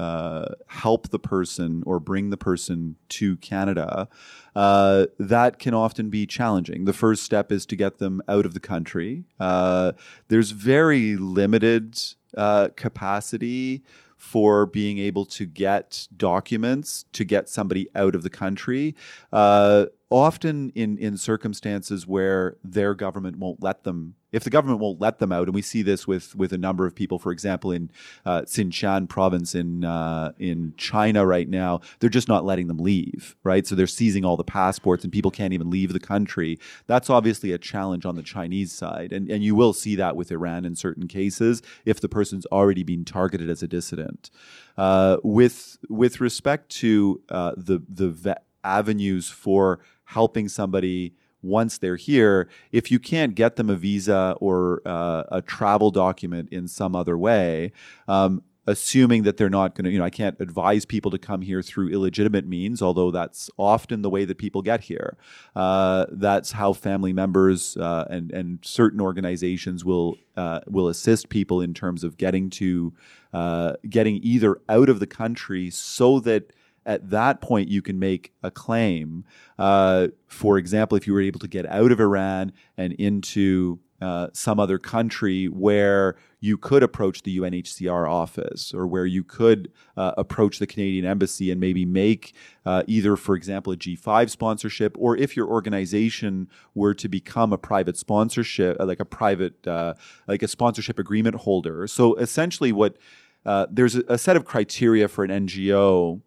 help the person or bring the person to Canada, uh, that can often be challenging. The first step is to get them out of the country. Uh, there's very limited uh, capacity for being able to get documents to get somebody out of the country. Uh, often in, in circumstances where their government won't let them if the government won't let them out, and we see this with with a number of people, for example, in uh, Xinjiang province in uh, in China right now, they're just not letting them leave, right? So they're seizing all the passports, and people can't even leave the country. That's obviously a challenge on the Chinese side, and and you will see that with Iran in certain cases if the person's already been targeted as a dissident. Uh, with with respect to uh, the the avenues for helping somebody once they're here, if you can't get them a visa or uh, a travel document in some other way, um, assuming that they're not going to, you know, I can't advise people to come here through illegitimate means, although that's often the way that people get here. Uh, that's how family members uh, and and certain organizations will uh, will assist people in terms of getting to uh, getting either out of the country so that at that point you can make a claim. Uh, for example, if you were able to get out of Iran and into uh, some other country where you could approach the UNHCR office or where you could uh, approach the Canadian Embassy and maybe make uh, either, for example, a G5 sponsorship, or if your organization were to become a private sponsorship, like a private, uh, like a sponsorship agreement holder. So essentially, what uh, there's a, a set of criteria for an NGO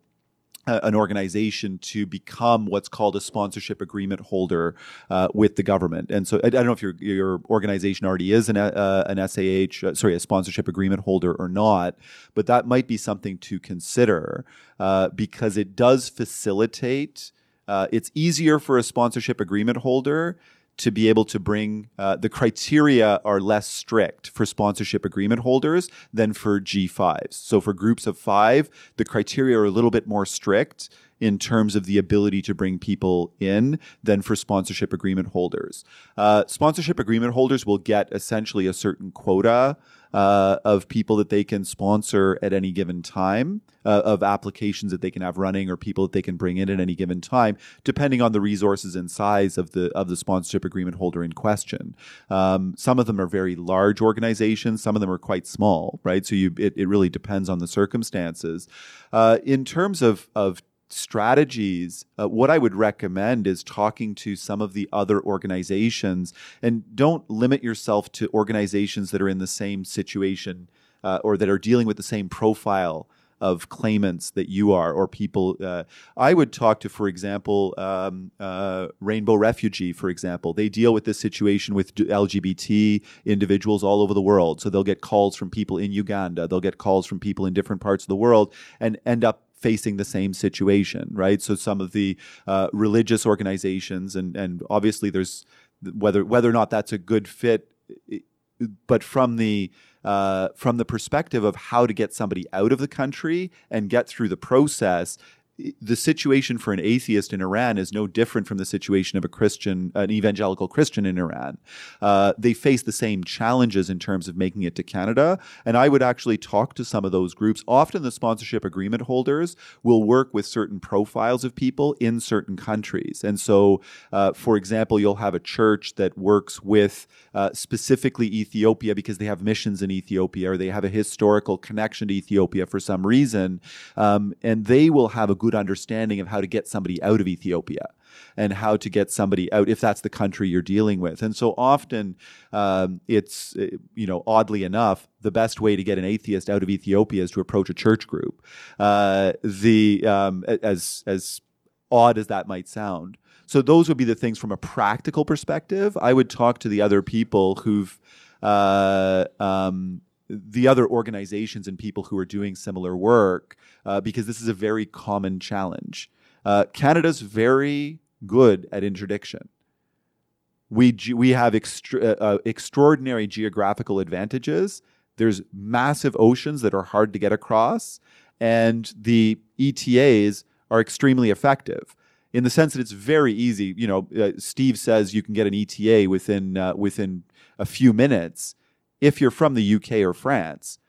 an organization to become what's called a sponsorship agreement holder uh, with the government. And so I, I, don't know if your your organization already is an uh, an SAH, uh, sorry, a sponsorship agreement holder or not, but that might be something to consider uh, because it does facilitate. Uh, it's easier for a sponsorship agreement holder to be able to bring uh, the criteria are less strict for sponsorship agreement holders than for G5s. So for groups of five, the criteria are a little bit more strict in terms of the ability to bring people in than for sponsorship agreement holders. Uh, sponsorship agreement holders will get essentially a certain quota uh, of people that they can sponsor at any given time, uh, of applications that they can have running, or people that they can bring in at any given time, depending on the resources and size of the of the sponsorship agreement holder in question. Um, some of them are very large organizations, some of them are quite small, right? So you it, it really depends on the circumstances. Uh, in terms of of strategies, uh, what I would recommend is talking to some of the other organizations and don't limit yourself to organizations that are in the same situation uh, or that are dealing with the same profile of claimants that you are or people. Uh, I would talk to, for example, um, uh, Rainbow Refugee, for example. They deal with this situation with LGBT individuals all over the world. So they'll get calls from people in Uganda, they'll get calls from people in different parts of the world and end up facing the same situation, right? So some of the uh, religious organizations, and and obviously there's whether whether or not that's a good fit, but from the uh, from the perspective of how to get somebody out of the country and get through the process, the situation for an atheist in Iran is no different from the situation of a Christian, an evangelical Christian in Iran. Uh, they face the same challenges in terms of making it to Canada. And I would actually talk to some of those groups. Often the sponsorship agreement holders will work with certain profiles of people in certain countries. And so, uh, for example, you'll have a church that works with uh, specifically Ethiopia because they have missions in Ethiopia or they have a historical connection to Ethiopia for some reason. Um, and they will have a good good understanding of how to get somebody out of Ethiopia and how to get somebody out if that's the country you're dealing with. And so often um, it's, uh, you know, oddly enough, the best way to get an atheist out of Ethiopia is to approach a church group. Uh, the um, as as odd as that might sound. So those would be the things from a practical perspective. I would talk to the other people who've uh, um, the other organizations and people who are doing similar work uh, because this is a very common challenge. Uh, Canada's very good at interdiction. We, we have extra, uh, uh, extraordinary geographical advantages. There's massive oceans that are hard to get across, and the ETAs are extremely effective in the sense that it's very easy. You know, uh, Steve says you can get an ETA within uh, within a few minutes if you're from the UK or France,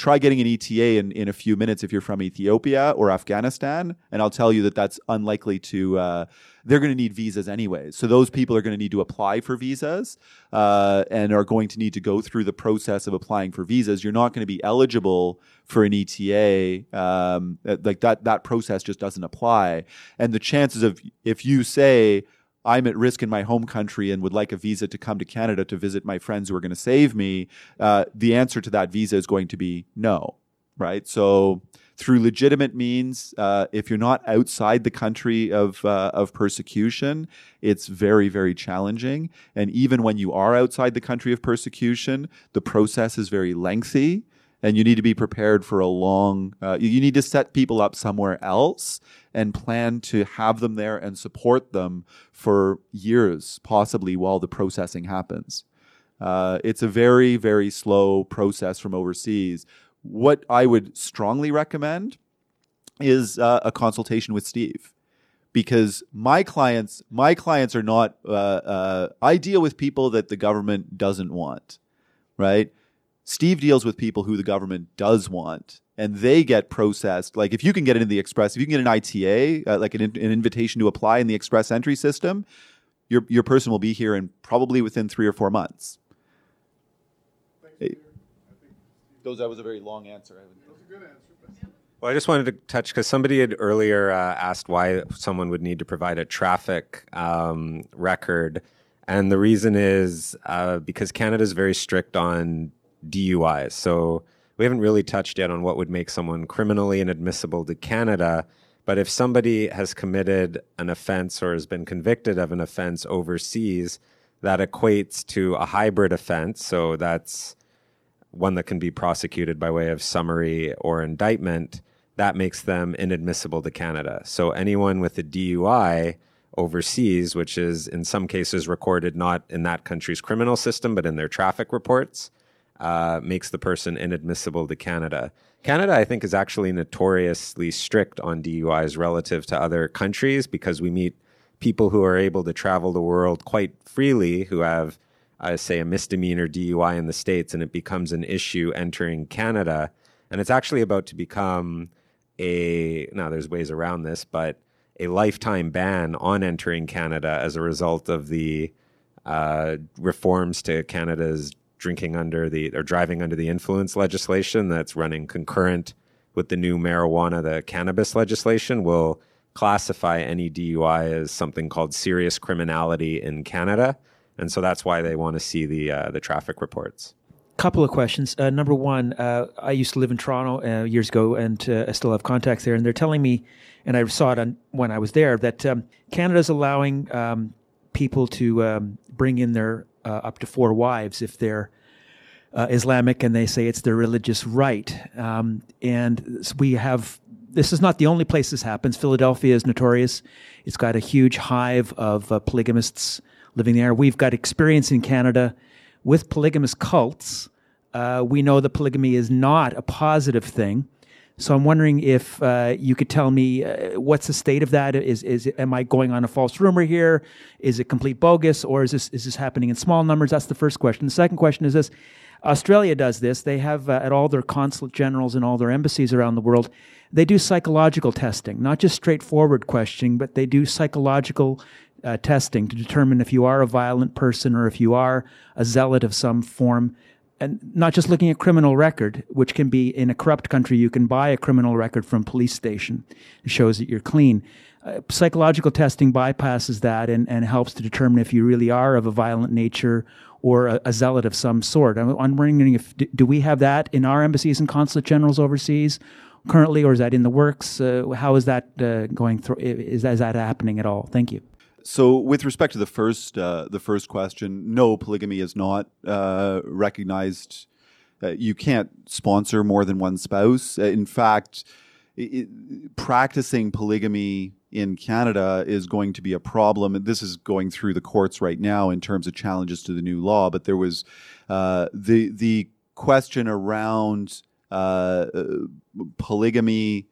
try getting an ETA in, in a few minutes if you're from Ethiopia or Afghanistan. And I'll tell you that that's unlikely to, uh, they're going to need visas anyway. So those people are going to need to apply for visas uh, and are going to need to go through the process of applying for visas. You're not going to be eligible for an ETA. Um, like that, that process just doesn't apply. And the chances of, if you say, I'm at risk in my home country and would like a visa to come to Canada to visit my friends who are going to save me, uh, the answer to that visa is going to be no, right? So, through legitimate means, uh, if you're not outside the country of uh, of persecution, it's very very challenging. And even when you are outside the country of persecution, the process is very lengthy and you need to be prepared for a long uh, you need to set people up somewhere else and plan to have them there and support them for years possibly while the processing happens uh, it's a very very slow process from overseas what I would strongly recommend is uh, a consultation with Steve because my clients my clients are not uh, uh, I deal with people that the government doesn't want, right? Steve deals with people who the government does want, and they get processed. Like if you can get it in the express, if you can get an ITA, uh, like an, an invitation to apply in the express entry system, your your person will be here in probably within three or four months. Hey. Those that was a very long answer.
Well, I just wanted to touch because somebody had earlier uh, asked why someone would need to provide a traffic um, record. And the reason is uh, because Canada is very strict on DUIs. So we haven't really touched yet on what would make someone criminally inadmissible to Canada. But if somebody has committed an offense or has been convicted of an offense overseas, that equates to a hybrid offense. So that's one that can be prosecuted by way of summary or indictment that makes them inadmissible to Canada. So anyone with a DUI overseas, which is in some cases recorded not in that country's criminal system, but in their traffic reports, uh, makes the person inadmissible to Canada. Canada, I think, is actually notoriously strict on DUIs relative to other countries because we meet people who are able to travel the world quite freely who have, uh, say, a misdemeanor DUI in the States, and it becomes an issue entering Canada. And it's actually about to become a now there's ways around this, but a lifetime ban on entering Canada as a result of the uh, reforms to Canada's drinking under the or driving under the influence legislation that's running concurrent with the new marijuana, the cannabis legislation will classify any DUI as something called serious criminality in Canada, and so that's why they want to see the uh, the traffic reports
couple of questions. Uh, number one, uh, I used to live in Toronto uh, years ago, and uh, I still have contacts there. And they're telling me, and I saw it on, when I was there, that um, Canada's allowing um, people to um, bring in their uh, up to four wives if they're uh, Islamic, and they say it's their religious right. Um, and we have. This is not the only place this happens. Philadelphia is notorious. It's got a huge hive of polygamists living there. We've got experience in Canada with polygamous cults. Uh, we know that polygamy is not a positive thing. So I'm wondering if uh, you could tell me uh, what's the state of that? Is is am I going on a false rumor here? Is it complete bogus, or is this is this happening in small numbers? That's the first question. The second question is this: Australia does this. They have uh, at all their consulate generals and all their embassies around the world. They do psychological testing, not just straightforward questioning, but they do psychological uh, testing to determine if you are a violent person or if you are a zealot of some form. And not just looking at criminal record, which can be in a corrupt country, you can buy a criminal record from police station. It shows that you're clean. Uh, psychological testing bypasses that and, and helps to determine if you really are of a violent nature or a, a zealot of some sort. I'm, I'm wondering if do, we have that in our embassies and consulate generals overseas currently, or is that in the works? Uh, how is that uh, going through? Is, is that happening at all? Thank you.
So, with respect to the first uh, the first question, no, polygamy is not uh, recognized. Uh, you can't sponsor more than one spouse. Uh, in fact, it, practicing polygamy in Canada is going to be a problem. This is going through the courts right now in terms of challenges to the new law. But there was uh, the the question around uh, polygamy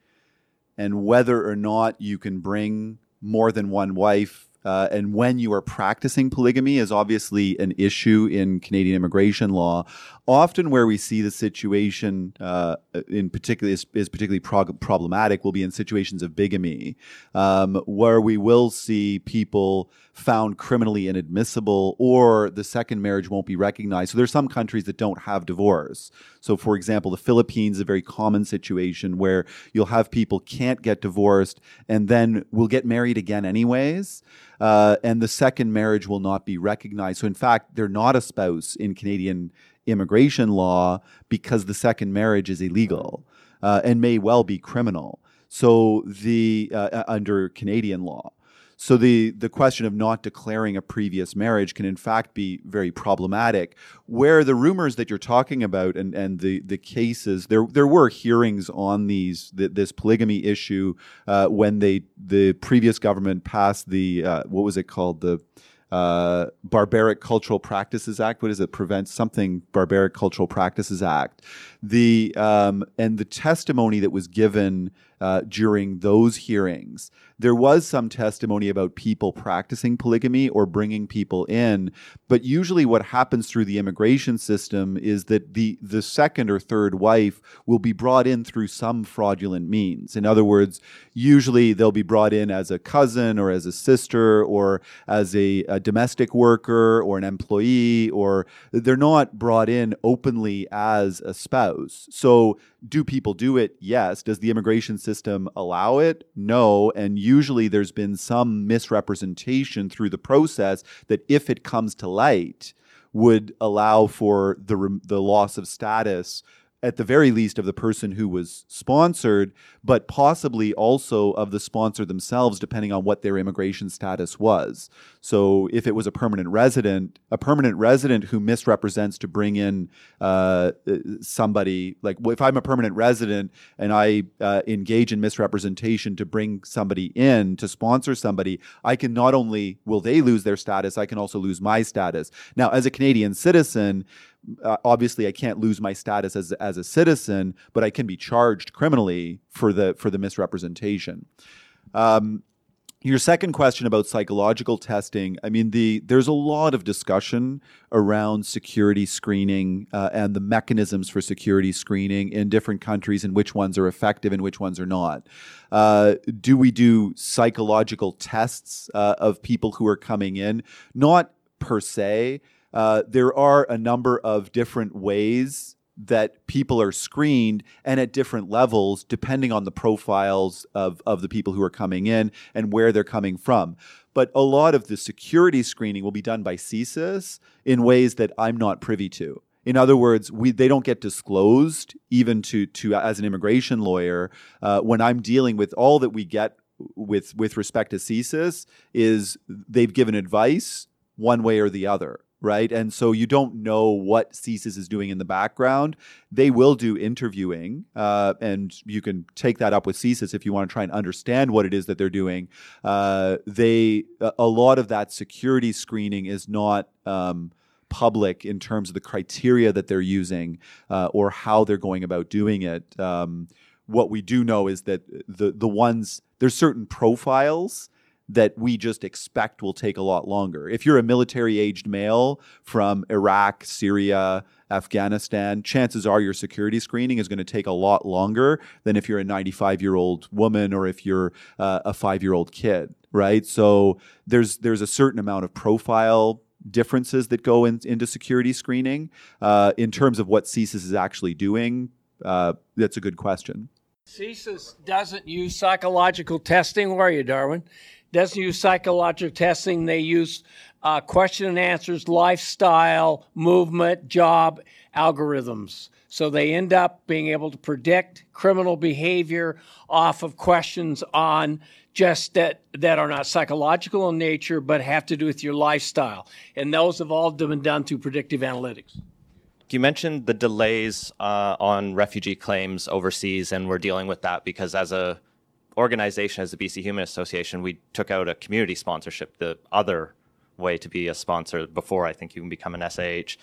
and whether or not you can bring more than one wife uh, and when you are practicing polygamy is obviously an issue in Canadian immigration law. Often, where we see the situation uh, in particular is, is particularly prog- problematic will be in situations of bigamy, um, where we will see people found criminally inadmissible or the second marriage won't be recognized. So there's some countries that don't have divorce. So for example, the Philippines a very common situation where you'll have people can't get divorced and then will get married again anyways. Uh, and the second marriage will not be recognized. So in fact, they're not a spouse in Canadian immigration law because the second marriage is illegal uh, and may well be criminal. So the uh, under Canadian law. So the the question of not declaring a previous marriage can in fact be very problematic. Where the rumors that you're talking about and, and the, the cases there there were hearings on these the, this polygamy issue uh, when they the previous government passed the uh, what was it called the uh, Barbaric Cultural Practices Act. What is it? Prevents something Barbaric Cultural Practices Act. The um, and the testimony that was given uh, during those hearings, there was some testimony about people practicing polygamy or bringing people in, but usually what happens through the immigration system is that the the second or third wife will be brought in through some fraudulent means. In other words, usually they'll be brought in as a cousin or as a sister or as a, a domestic worker or an employee, or they're not brought in openly as a spouse. So, do people do it? Yes. Does the immigration system allow it? No. And usually there's been some misrepresentation through the process that if it comes to light, would allow for the, the loss of status at the very least of the person who was sponsored, but possibly also of the sponsor themselves, depending on what their immigration status was. So, if it was a permanent resident, a permanent resident who misrepresents to bring in uh, somebody, like if I'm a permanent resident and I uh, engage in misrepresentation to bring somebody in to sponsor somebody, I can not only will they lose their status, I can also lose my status. Now, as a Canadian citizen, uh, obviously I can't lose my status as as a citizen, but I can be charged criminally for the for the misrepresentation. Um, your second question about psychological testing, I mean, the there's a lot of discussion around security screening uh, and the mechanisms for security screening in different countries and which ones are effective and which ones are not. Uh, do we do psychological tests uh, of people who are coming in? Not per se. Uh, there are a number of different ways that people are screened and at different levels depending on the profiles of, of the people who are coming in and where they're coming from. But a lot of the security screening will be done by CSIS in ways that I'm not privy to. In other words, we, they don't get disclosed even to, to as an immigration lawyer. Uh, when I'm dealing with all that we get with, with respect to CSIS is they've given advice one way or the other right? And so you don't know what CSIS is doing in the background. They will do interviewing, uh, and you can take that up with CSIS if you want to try and understand what it is that they're doing. Uh, they a lot of that security screening is not. Um, public in terms of the criteria that they're using uh, or how they're going about doing it. Um, what we do know is that the the ones there's certain profiles that we just expect will take a lot longer. If you're a military aged male from Iraq, Syria, Afghanistan, chances are your security screening is going to take a lot longer than if you're a 95 year old woman or if you're uh, a five year old kid, right? So there's there's a certain amount of profile differences that go in, into security screening uh, in terms of what CSIS is actually doing. Uh, that's a good question.
CSIS doesn't use psychological testing, are you, Darwin? Doesn't use psychological testing. They use uh, question and answers, lifestyle, movement, job algorithms. So they end up being able to predict criminal behavior off of questions on just that that are not psychological in nature, but have to do with your lifestyle. And those have all been done through predictive analytics.
You mentioned the delays uh, on refugee claims overseas, and we're dealing with that because as a organization as the BC Humanist Association, we took out a community sponsorship, the other way to be a sponsor before I think you can become an SAH.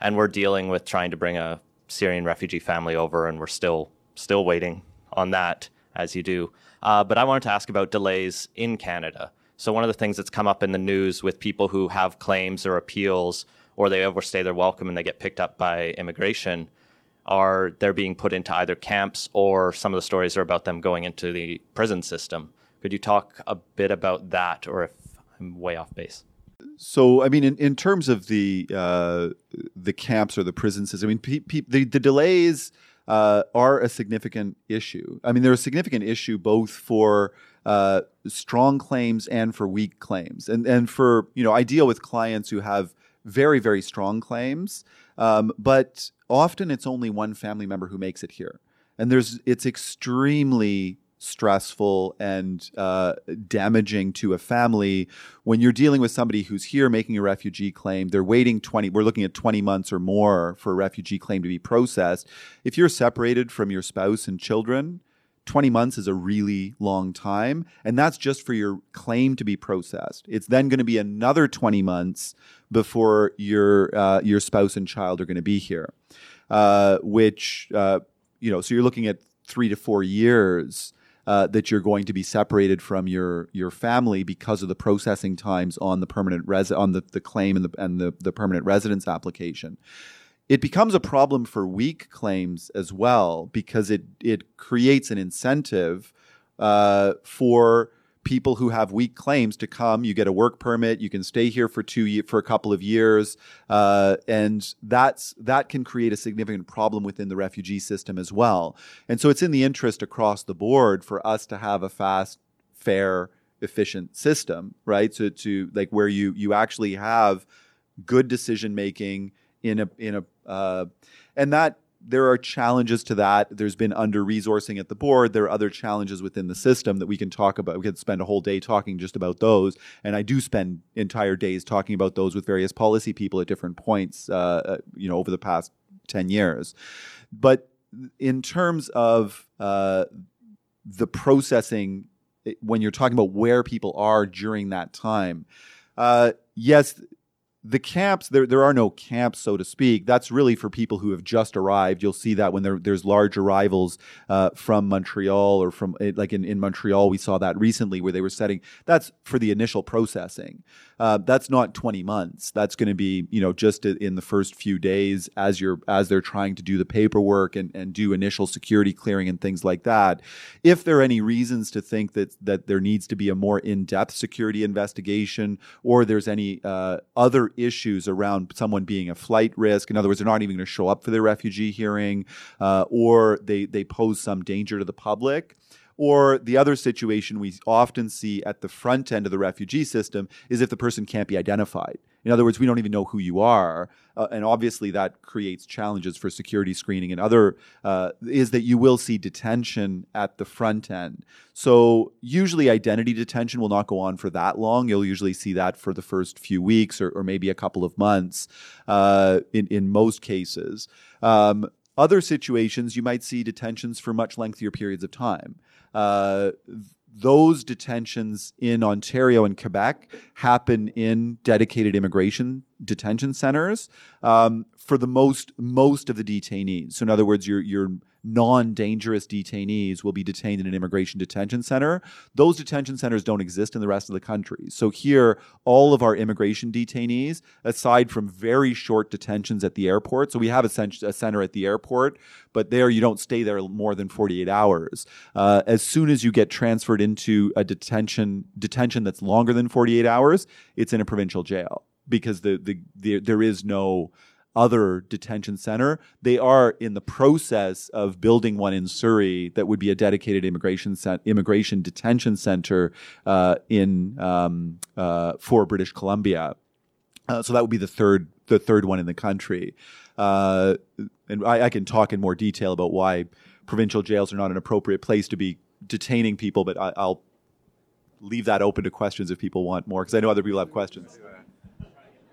And we're dealing with trying to bring a Syrian refugee family over, and we're still still waiting on that, as you do. Uh, but I wanted to ask about delays in Canada. So one of the things that's come up in the news with people who have claims or appeals, or they overstay their welcome and they get picked up by immigration, are they're being put into either camps or some of the stories are about them going into the prison system. Could you talk a bit about that, or if I'm way off base?
So, I mean, in, in terms of the uh, the camps or the prison system, I mean, pe- pe- the, the delays uh, are a significant issue. I mean, they're a significant issue both for uh, strong claims and for weak claims, and and for you know, I deal with clients who have very very strong claims, um, but often it's only one family member who makes it here, and there's it's extremely stressful and uh, damaging to a family when you're dealing with somebody who's here making a refugee claim. They're waiting 20 we're looking at 20 months or more for a refugee claim to be processed. If you're separated from your spouse and children 20 months is a really long time, and that's just for your claim to be processed. It's then going to be another 20 months before your uh, your spouse and child are going to be here, uh, which uh, you know. So you're looking at three to four years. Uh, that you're going to be separated from your your family because of the processing times on the permanent res- on the, the claim and the and the, the permanent residence application it becomes a problem for weak claims as well because it it creates an incentive uh, for people who have weak claims to come. You get a work permit. You can stay here for two for a couple of years, uh, and that's that can create a significant problem within the refugee system as well. And so it's in the interest across the board for us to have a fast, fair, efficient system, right? So to like where you you actually have good decision making in a in a uh, and that there are challenges to that. There's been under resourcing at the board. There are other challenges within the system that we can talk about. We could spend a whole day talking just about those. And I do spend entire days talking about those with various policy people at different points, uh, uh you know, over the past 10 years. But in terms of uh, the processing, when you're talking about where people are during that time, uh, yes, the camps there there are no camps so to speak. That's really for people who have just arrived. You'll see that when there, there's large arrivals uh, from montreal or from eh, like in, in montreal we saw that recently where they were setting that's for the initial processing. Uh, that's not 20 months. That's going to be you know just in the first few days as you're as they're trying to do the paperwork and, and do initial security clearing and things like that. If there are any reasons to think that that there needs to be a more in-depth security investigation or there's any uh, other issues around someone being a flight risk. In other words, they're not even going to show up for their refugee hearing, uh, or they they pose some danger to the public. Or the other situation we often see at the front end of the refugee system is if the person can't be identified. In other words, we don't even know who you are. Uh, and obviously that creates challenges for security screening and other uh, is that you will see detention at the front end. So usually identity detention will not go on for that long. You'll usually see that for the first few weeks or, or maybe a couple of months uh, in, in most cases. Um, other situations you might see detentions for much lengthier periods of time. Uh, those detentions in Ontario and Quebec happen in dedicated immigration detention centers um, for the most most of the detainees. So in other words, you're you're non-dangerous detainees will be detained in an immigration detention center. Those detention centers don't exist in the rest of the country. So here, all of our immigration detainees, aside from very short detentions at the airport, so we have a, center at the airport, but there you don't stay there more than 48 hours. Uh, as soon as you get transferred into a detention detention that's longer than 48 hours, it's in a provincial jail because the, the, the there is no other detention center. They are in the process of building one in Surrey that would be a dedicated immigration cent- immigration detention center uh, in um, uh, for British Columbia. Uh, so that would be the third the third one in the country. Uh, and I, I, can talk in more detail about why provincial jails are not an appropriate place to be detaining people, but I, I'll leave that open to questions if people want more because I know other people have questions.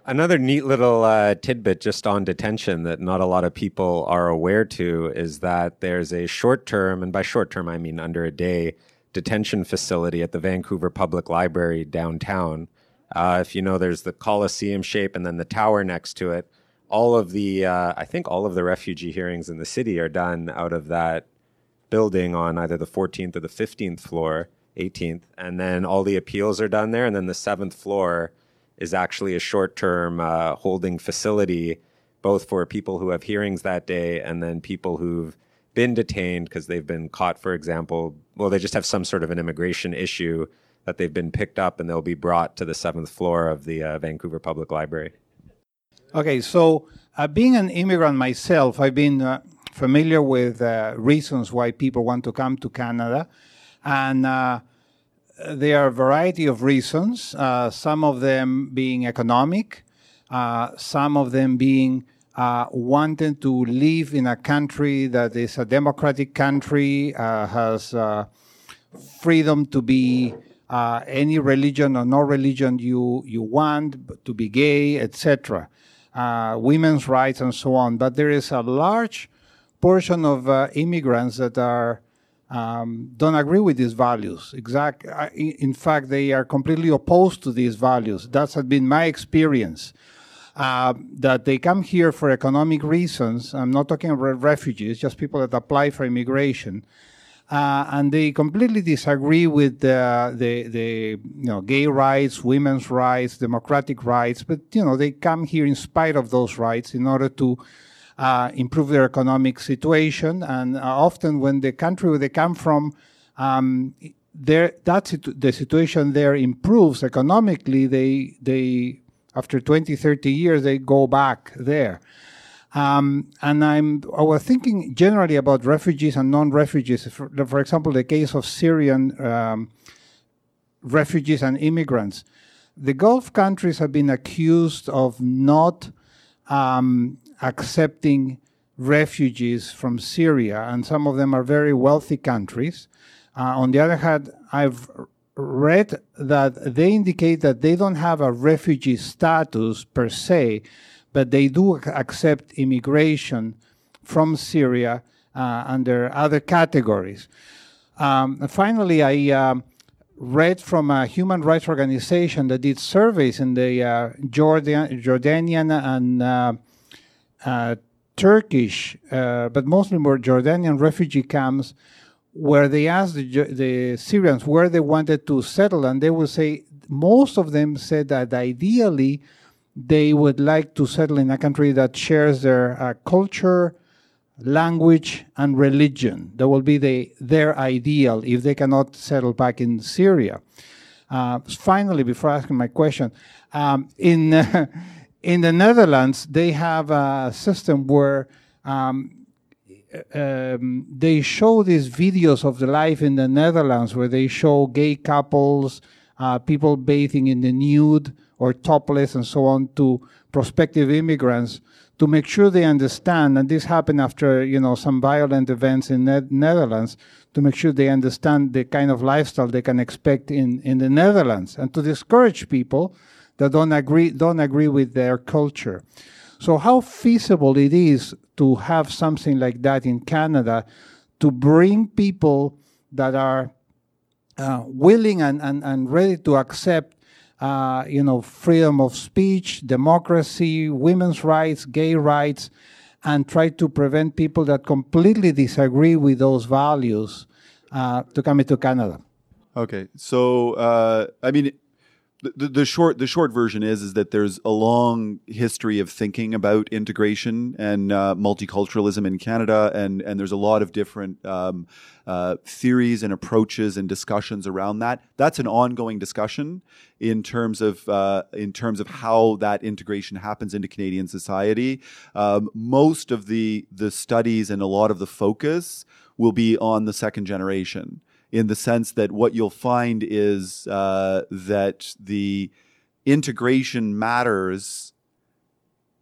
Another neat little uh, tidbit just on detention that not a lot of people are aware to is that there's a short term, and by short term I mean under a day, detention facility at the Vancouver Public Library downtown. Uh, if you know, there's the Coliseum shape and then the tower next to it. All of the, uh, I think all of the refugee hearings in the city are done out of that building on either the 14th or the 15th floor, 18th. And then all the appeals are done there. And then the seventh floor is actually a short term uh, holding facility, both for people who have hearings that day and then people who've been detained because they've been caught, for example, well, they just have some sort of an immigration issue that they've been picked up and they'll be brought to the seventh floor of the uh, Vancouver Public Library.
Okay, so uh, being an immigrant myself, I've been uh, familiar with uh, reasons why people want to come to Canada. And uh, there are a variety of reasons, uh, some of them being economic, uh, some of them being uh, wanting to live in a country that is a democratic country, uh, has uh, freedom to be uh, any religion or no religion you, you want, to be gay, etc., women's rights, and so on. But there is a large portion of immigrants that are um, don't agree with these values. In fact, they are completely opposed to these values. That's been my experience. Uh, that they come here for economic reasons. I'm not talking about refugees, just people that apply for immigration. Uh, and they completely disagree with the, the, the you know gay rights, women's rights, democratic rights. But you know they come here in spite of those rights in order to uh, improve their economic situation. And uh, often, when the country where they come from, um, that situ- the situation there improves economically, they they after 20, 30 years, they go back there. Um, and I'm, I was thinking generally about refugees and non-refugees. For, for example, the case of Syrian um, refugees and immigrants. The Gulf countries have been accused of not um, accepting refugees from Syria, and some of them are very wealthy countries. Uh, on the other hand, I've read that they indicate that they don't have a refugee status per se, but they do accept immigration from Syria uh, under other categories. Um, finally, I um, read from a human rights organization that did surveys in the uh, Jordan, Jordanian and uh, Turkish, uh, but mostly more Jordanian refugee camps where they asked the, the Syrians where they wanted to settle, and they would say most of them said that ideally they would like to settle in a country that shares their uh, culture, language, and religion. That will be the, their ideal if they cannot settle back in Syria. Uh, finally, before asking my question, um, in uh, in the Netherlands, they have a system where um, um, they show these videos of the life in the Netherlands where they show gay couples, uh, people bathing in the nude or topless and so on to prospective immigrants to make sure they understand. And this happened after you know some violent events in the Netherlands to make sure they understand the kind of lifestyle they can expect in, in the Netherlands and to discourage people that don't agree don't agree with their culture. So how feasible it is to have something like that in Canada to bring people that are uh, willing and, and, and ready to accept uh, you know freedom of speech, democracy, women's rights, gay rights, and try to prevent people that completely disagree with those values uh, to come into Canada.
Okay, so uh, I mean, the, the short the short version is is that there's a long history of thinking about integration and uh, multiculturalism in Canada, and and there's a lot of different um, uh, theories and approaches and discussions around that. That's an ongoing discussion in terms of uh, in terms of how that integration happens into Canadian society. Um, most of the the studies and a lot of the focus will be on the second generation in the sense that what you'll find is uh, that the integration matters.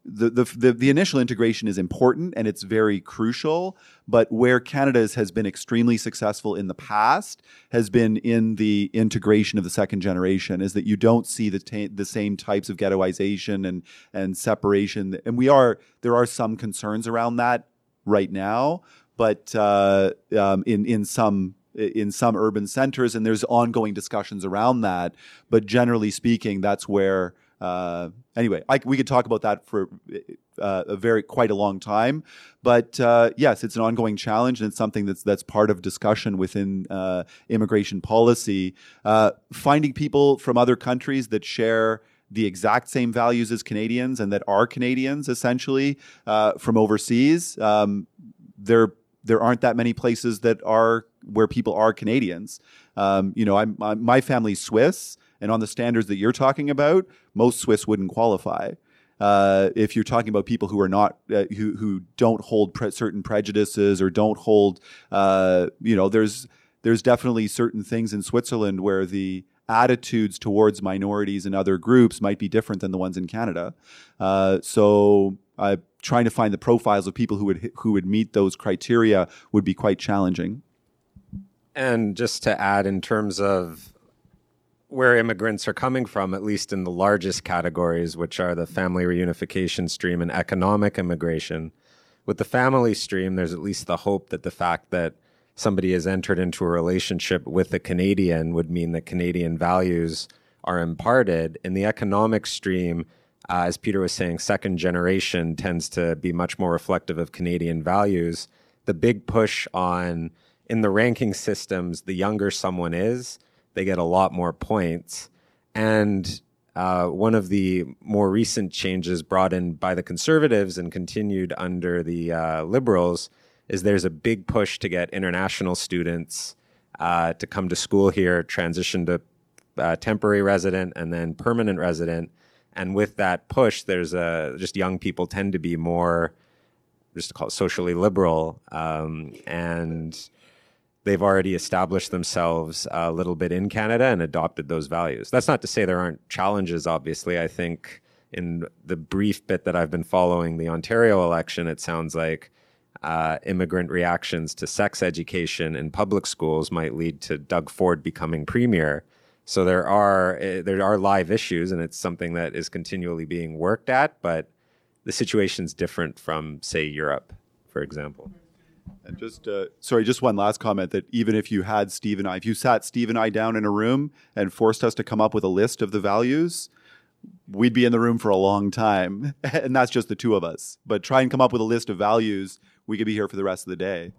The, the, the, the, initial integration is important and it's very crucial, but where Canada has been extremely successful in the past has been in the integration of the second generation, is that you don't see the, ta- the same types of ghettoization and, and separation. And we are, there are some concerns around that right now, but uh, um, in, in some in some urban centers, and there's ongoing discussions around that. But generally speaking, that's where. Uh, anyway, I, we could talk about that for uh, a very quite a long time, but uh, yes, it's an ongoing challenge, and it's something that's that's part of discussion within uh, immigration policy. Uh, finding people from other countries that share the exact same values as Canadians and that are Canadians, essentially uh, from overseas, um, there there aren't that many places that are where people are Canadians. Um, you know, I'm, I'm, my family's Swiss, and on the standards that you're talking about, most Swiss wouldn't qualify. Uh, if you're talking about people who are not uh, who who don't hold pre- certain prejudices or don't hold, uh, you know, there's there's definitely certain things in Switzerland where the attitudes towards minorities and other groups might be different than the ones in Canada. Uh, so uh, trying to find the profiles of people who would who would meet those criteria would be quite challenging.
And just to add, in terms of where immigrants are coming from, at least in the largest categories, which are the family reunification stream and economic immigration, with the family stream, there's at least the hope that the fact that somebody has entered into a relationship with a Canadian would mean that Canadian values are imparted. In the economic stream, uh, as Peter was saying, second generation tends to be much more reflective of Canadian values. The big push on in the ranking systems, the younger someone is, they get a lot more points. And uh, one of the more recent changes brought in by the conservatives and continued under the uh, liberals is there's a big push to get international students uh, to come to school here, transition to uh, temporary resident and then permanent resident. And with that push, there's a just young people tend to be more, just to call it socially liberal, um, and they've already established themselves a little bit in Canada and adopted those values. That's not to say there aren't challenges. Obviously, I think in the brief bit that I've been following the Ontario election, it sounds like uh, immigrant reactions to sex education in public schools might lead to Doug Ford becoming premier. So there are uh, there are live issues, and it's something that is continually being worked at. But the situation's different from, say, Europe, for example.
And just uh, sorry, just one last comment that even if you had Steve and I, if you sat Steve and I down in a room and forced us to come up with a list of the values, we'd be in the room for a long time, and that's just the two of us. But try and come up with a list of values, we could be here for the rest of the day.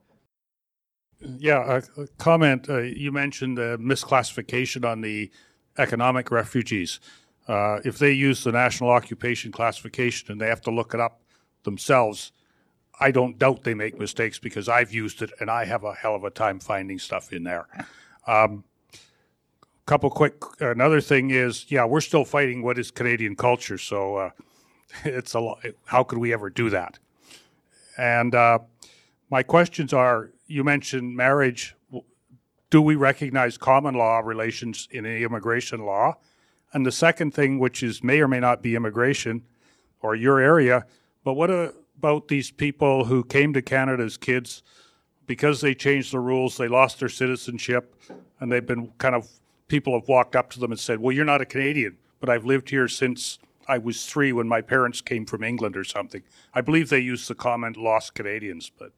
Yeah, a, comment. Uh, you mentioned the misclassification on the economic refugees. Uh, if they use the national occupation classification and they have to look it up themselves, I don't doubt they make mistakes because I've used it and I have a hell of a time finding stuff in there. Um, couple quick. Another thing is, yeah, we're still fighting what is Canadian culture. So uh, it's a. How could we ever do that? And uh, my questions are: You mentioned marriage. Do we recognize common law relations in immigration law? And the second thing, which is may or may not be immigration or your area, but what about these people who came to Canada as kids because they changed the rules, they lost their citizenship, and they've been kind of people have walked up to them and said, Well, you're not a Canadian, but I've lived here since I was three when my parents came from England or something. I believe they use the comment lost Canadians, but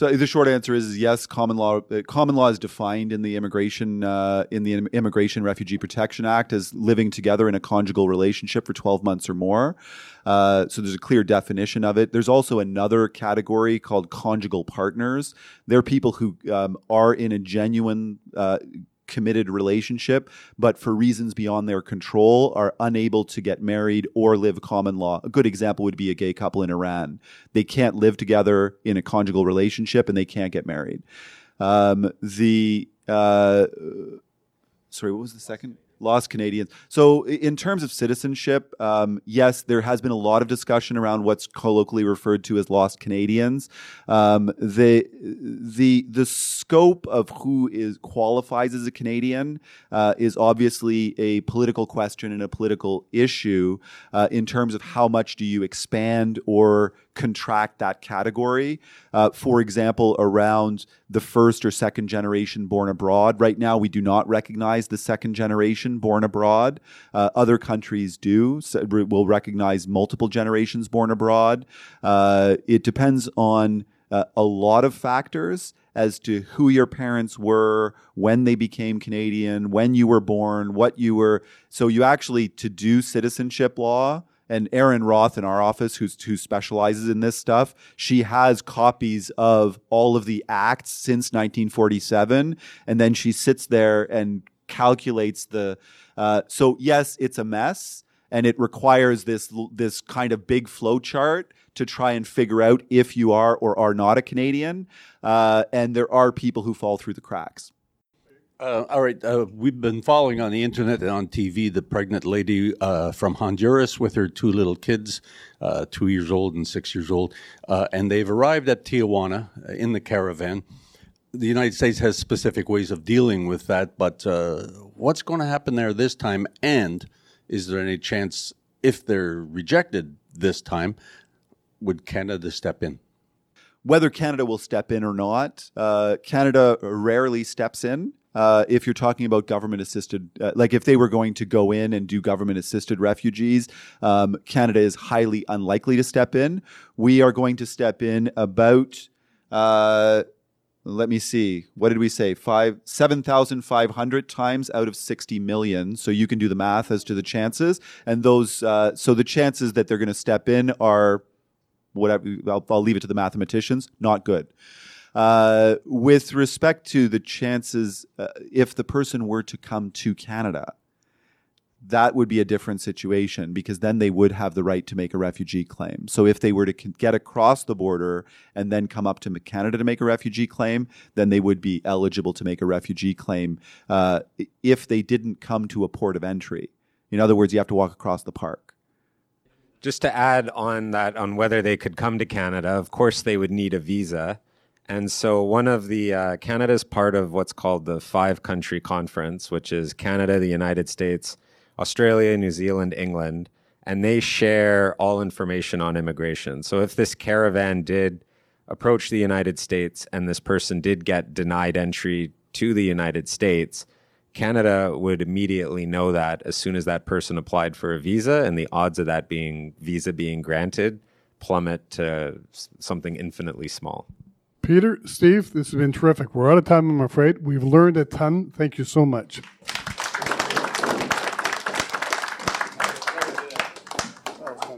so the short answer is, yes. Common law, uh, common law is defined in the immigration uh, in the Immigration Refugee Protection Act as living together in a conjugal relationship for 12 months or more. Uh, so there's a clear definition of it. There's also another category called conjugal partners. They're people who um, are in a genuine uh, committed relationship, but for reasons beyond their control are unable to get married or live common law. A good example would be a gay couple in Iran. They can't live together in a conjugal relationship and they can't get married. Um, the uh, sorry, what was the second? Lost Canadians. So, in terms of citizenship, um, yes, there has been a lot of discussion around what's colloquially referred to as lost Canadians. Um, the the the scope of who is qualifies as a Canadian uh, is obviously a political question and a political issue uh, in terms of how much do you expand or contract that category. Uh, for example, around the first or second generation born abroad. Right now, we do not recognize the second generation born abroad. Uh, other countries do. So will recognize multiple generations born abroad. Uh, it depends on uh, a lot of factors as to who your parents were, when they became Canadian, when you were born, what you were. So you actually to do citizenship law and Erin Roth in our office, who's who specializes in this stuff, she has copies of all of the acts since 1947, and then she sits there and calculates the. Uh, so yes, it's a mess, and it requires this this kind of big flow chart to try and figure out if you are or are not a Canadian. Uh, and there are people who fall through the cracks.
Uh, all right, uh, we've been following on the internet and on TV the pregnant lady uh, from Honduras with her two little kids, uh, two years old and six years old, uh, and they've arrived at Tijuana uh, in the caravan. The United States has specific ways of dealing with that, but what's going to happen there this time? And is there any chance, if they're rejected this time, would Canada step in?
Whether Canada will step in or not, Canada rarely steps in. Uh, if you're talking about government assisted, uh, like if they were going to go in and do government assisted refugees, um, Canada is highly unlikely to step in. We are going to step in about. Uh, let me see. What did we say? Five, seven thousand five hundred times out of sixty million. So you can do the math as to the chances, and those. Uh, so the chances that they're going to step in are, whatever. I'll, I'll leave it to the mathematicians. Not good. Uh, with respect to the chances, uh, if the person were to come to Canada, that would be a different situation because then they would have the right to make a refugee claim. So if they were to get across the border and then come up to Canada to make a refugee claim, then they would be eligible to make a refugee claim uh, if they didn't come to a port of entry. In other words, you have to walk across the park.
Just to add on that, on whether they could come to Canada, of course they would need a visa. And so, one of the uh, Canada's part of what's called the Five Country Conference, which is Canada, the United States, Australia, New Zealand, England, and they share all information on immigration. So if this caravan did approach the United States and this person did get denied entry to the United States, Canada would immediately know that as soon as that person applied for a visa, and the odds of that being visa being granted plummet to something infinitely small.
Peter, Steve, this has been terrific. We're out of time, I'm afraid. We've learned a ton. Thank you so much.